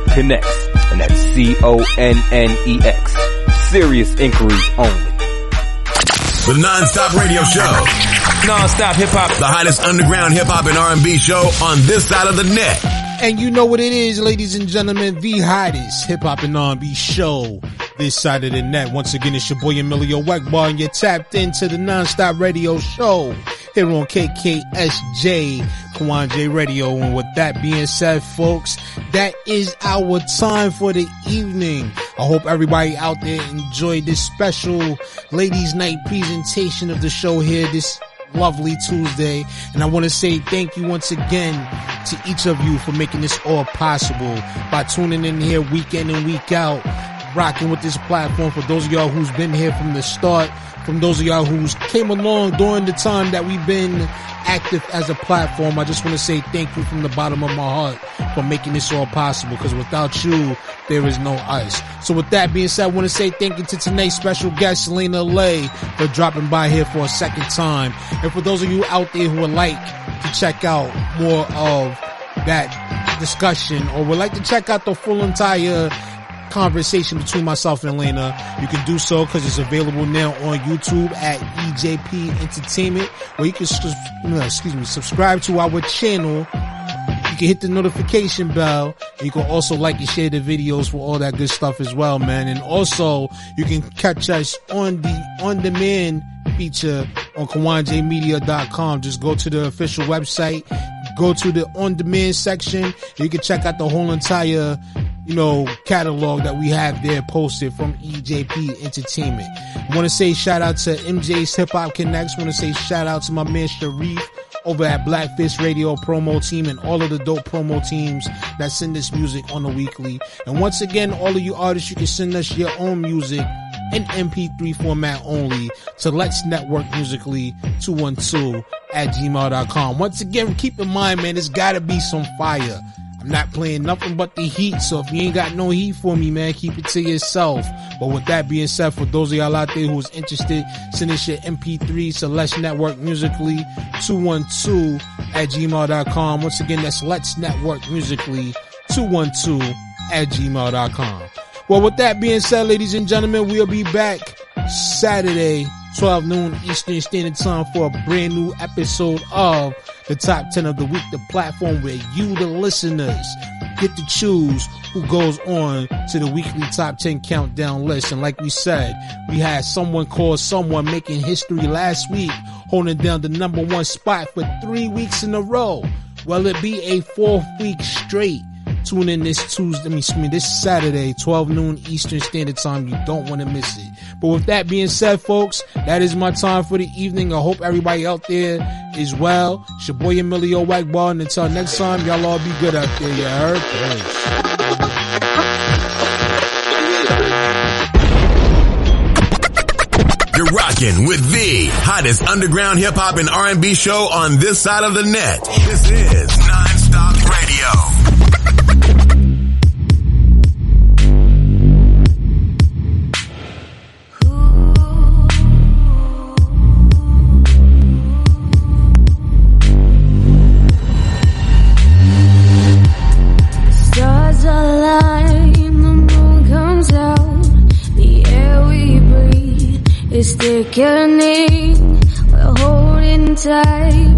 Connects. And that's C-O-N-N-E-X. Serious inquiries only. The non-stop radio show. Non-stop hip hop. The hottest underground hip hop and R&B show on this side of the net. And you know what it is, ladies and gentlemen, the hottest hip hop and R&B show this side of the net. Once again, it's your boy Emilio Egbar and you're tapped into the non-stop radio show here on KKSJ Kawon J Radio. And with that being said, folks, that is our time for the evening. I hope everybody out there enjoyed this special ladies night presentation of the show here this lovely Tuesday. And I want to say thank you once again to each of you for making this all possible by tuning in here week in and week out, rocking with this platform. For those of y'all who's been here from the start, from those of y'all who's came along during the time that we've been active as a platform, I just want to say thank you from the bottom of my heart for making this all possible. Because without you, there is no us. So with that being said, I want to say thank you to tonight's special guest, Selena Lay, for dropping by here for a second time. And for those of you out there who would like to check out more of that discussion or would like to check out the full entire conversation between myself and Layna. you can do so because it's available now on YouTube at EJP Entertainment, or you can, excuse me, subscribe to our channel. You can hit the notification bell. You can also like and share the videos for all that good stuff as well, man. And also, you can catch us on the on-demand feature on KawonJmedia.com. Just go to the official website, go to the on-demand section. You can check out the whole entire you know, catalog that we have there posted from EJP Entertainment. Want to say shout out to MJ's Hip Hop Connects. want to say shout out to my man Sharif over at Blackfish Radio promo team and all of the dope promo teams that send us music on the weekly. And once again, all of you artists, you can send us your own music in MP3 format only to Let's Network Musically 212 at gmail.com. Once again, keep in mind, man, there's gotta be some fire. I'm not playing nothing but the heat, so if you ain't got no heat for me, man, keep it to yourself. But with that being said, for those of y'all out there who's interested, send us your MP3 to Let's Network Musically 212 at gmail.com. Once again, that's Let's Network Musically 212 at gmail.com. Well, with that being said, ladies and gentlemen, we'll be back Saturday, 12 noon Eastern Standard Time for a brand new episode of the top 10 of the week, the platform where you, the listeners, get to choose who goes on to the weekly top 10 countdown list. And like we said, we had someone called someone making history last week, holding down the number one spot for three weeks in a row. Will it be a fourth week straight? Tune in this Tuesday, I mean, this Saturday, 12 noon Eastern Standard Time. You don't want to miss it. But with that being said, folks, that is my time for the evening. I hope everybody out there is well. It's your boy Emilio Egbar. And until next time, y'all all be good out there. You heard? Peace. You're rocking with the hottest underground hip hop and R&B show on this side of the net. This is Nonstop Radio. Thickening. We're holding tight,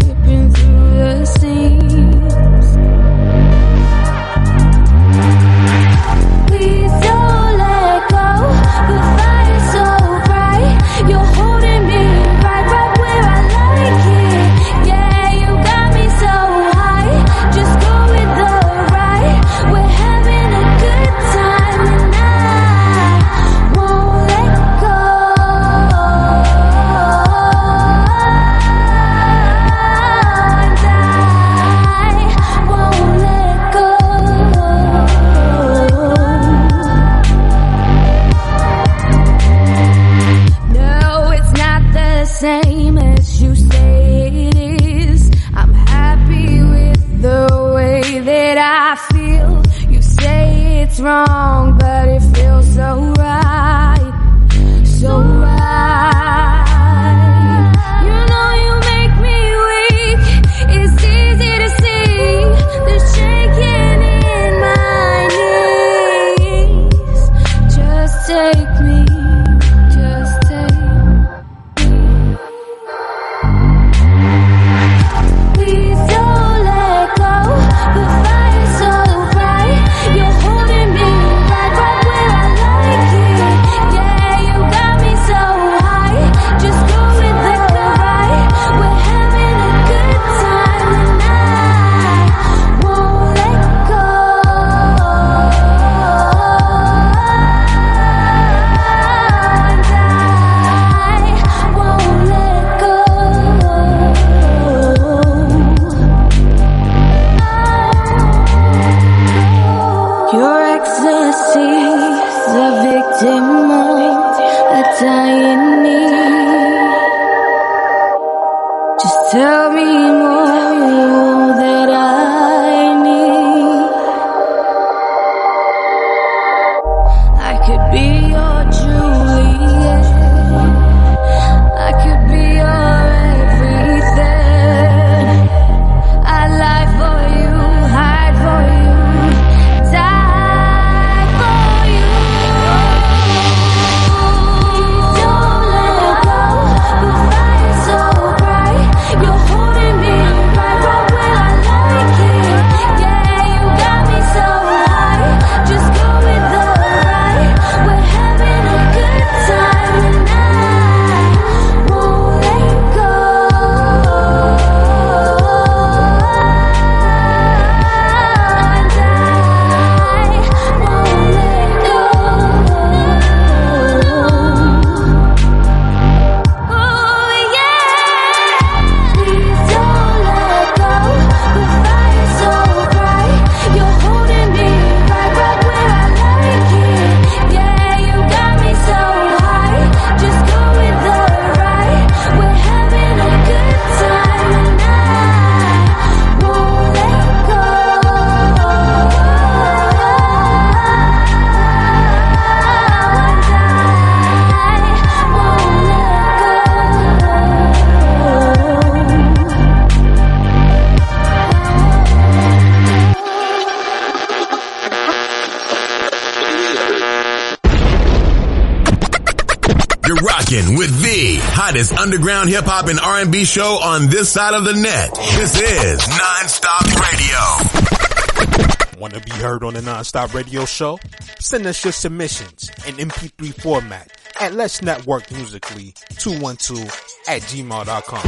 underground hip hop and R&B show on this side of the net. This is Nonstop Radio. Want to be heard on the Nonstop Radio show? Send us your submissions in MP3 format at Let's Network Musically 212 at gmail.com.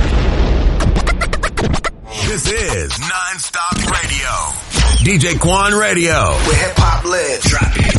This is Nonstop Radio. DJ Quan Radio. Where hip hop lives. Drop it.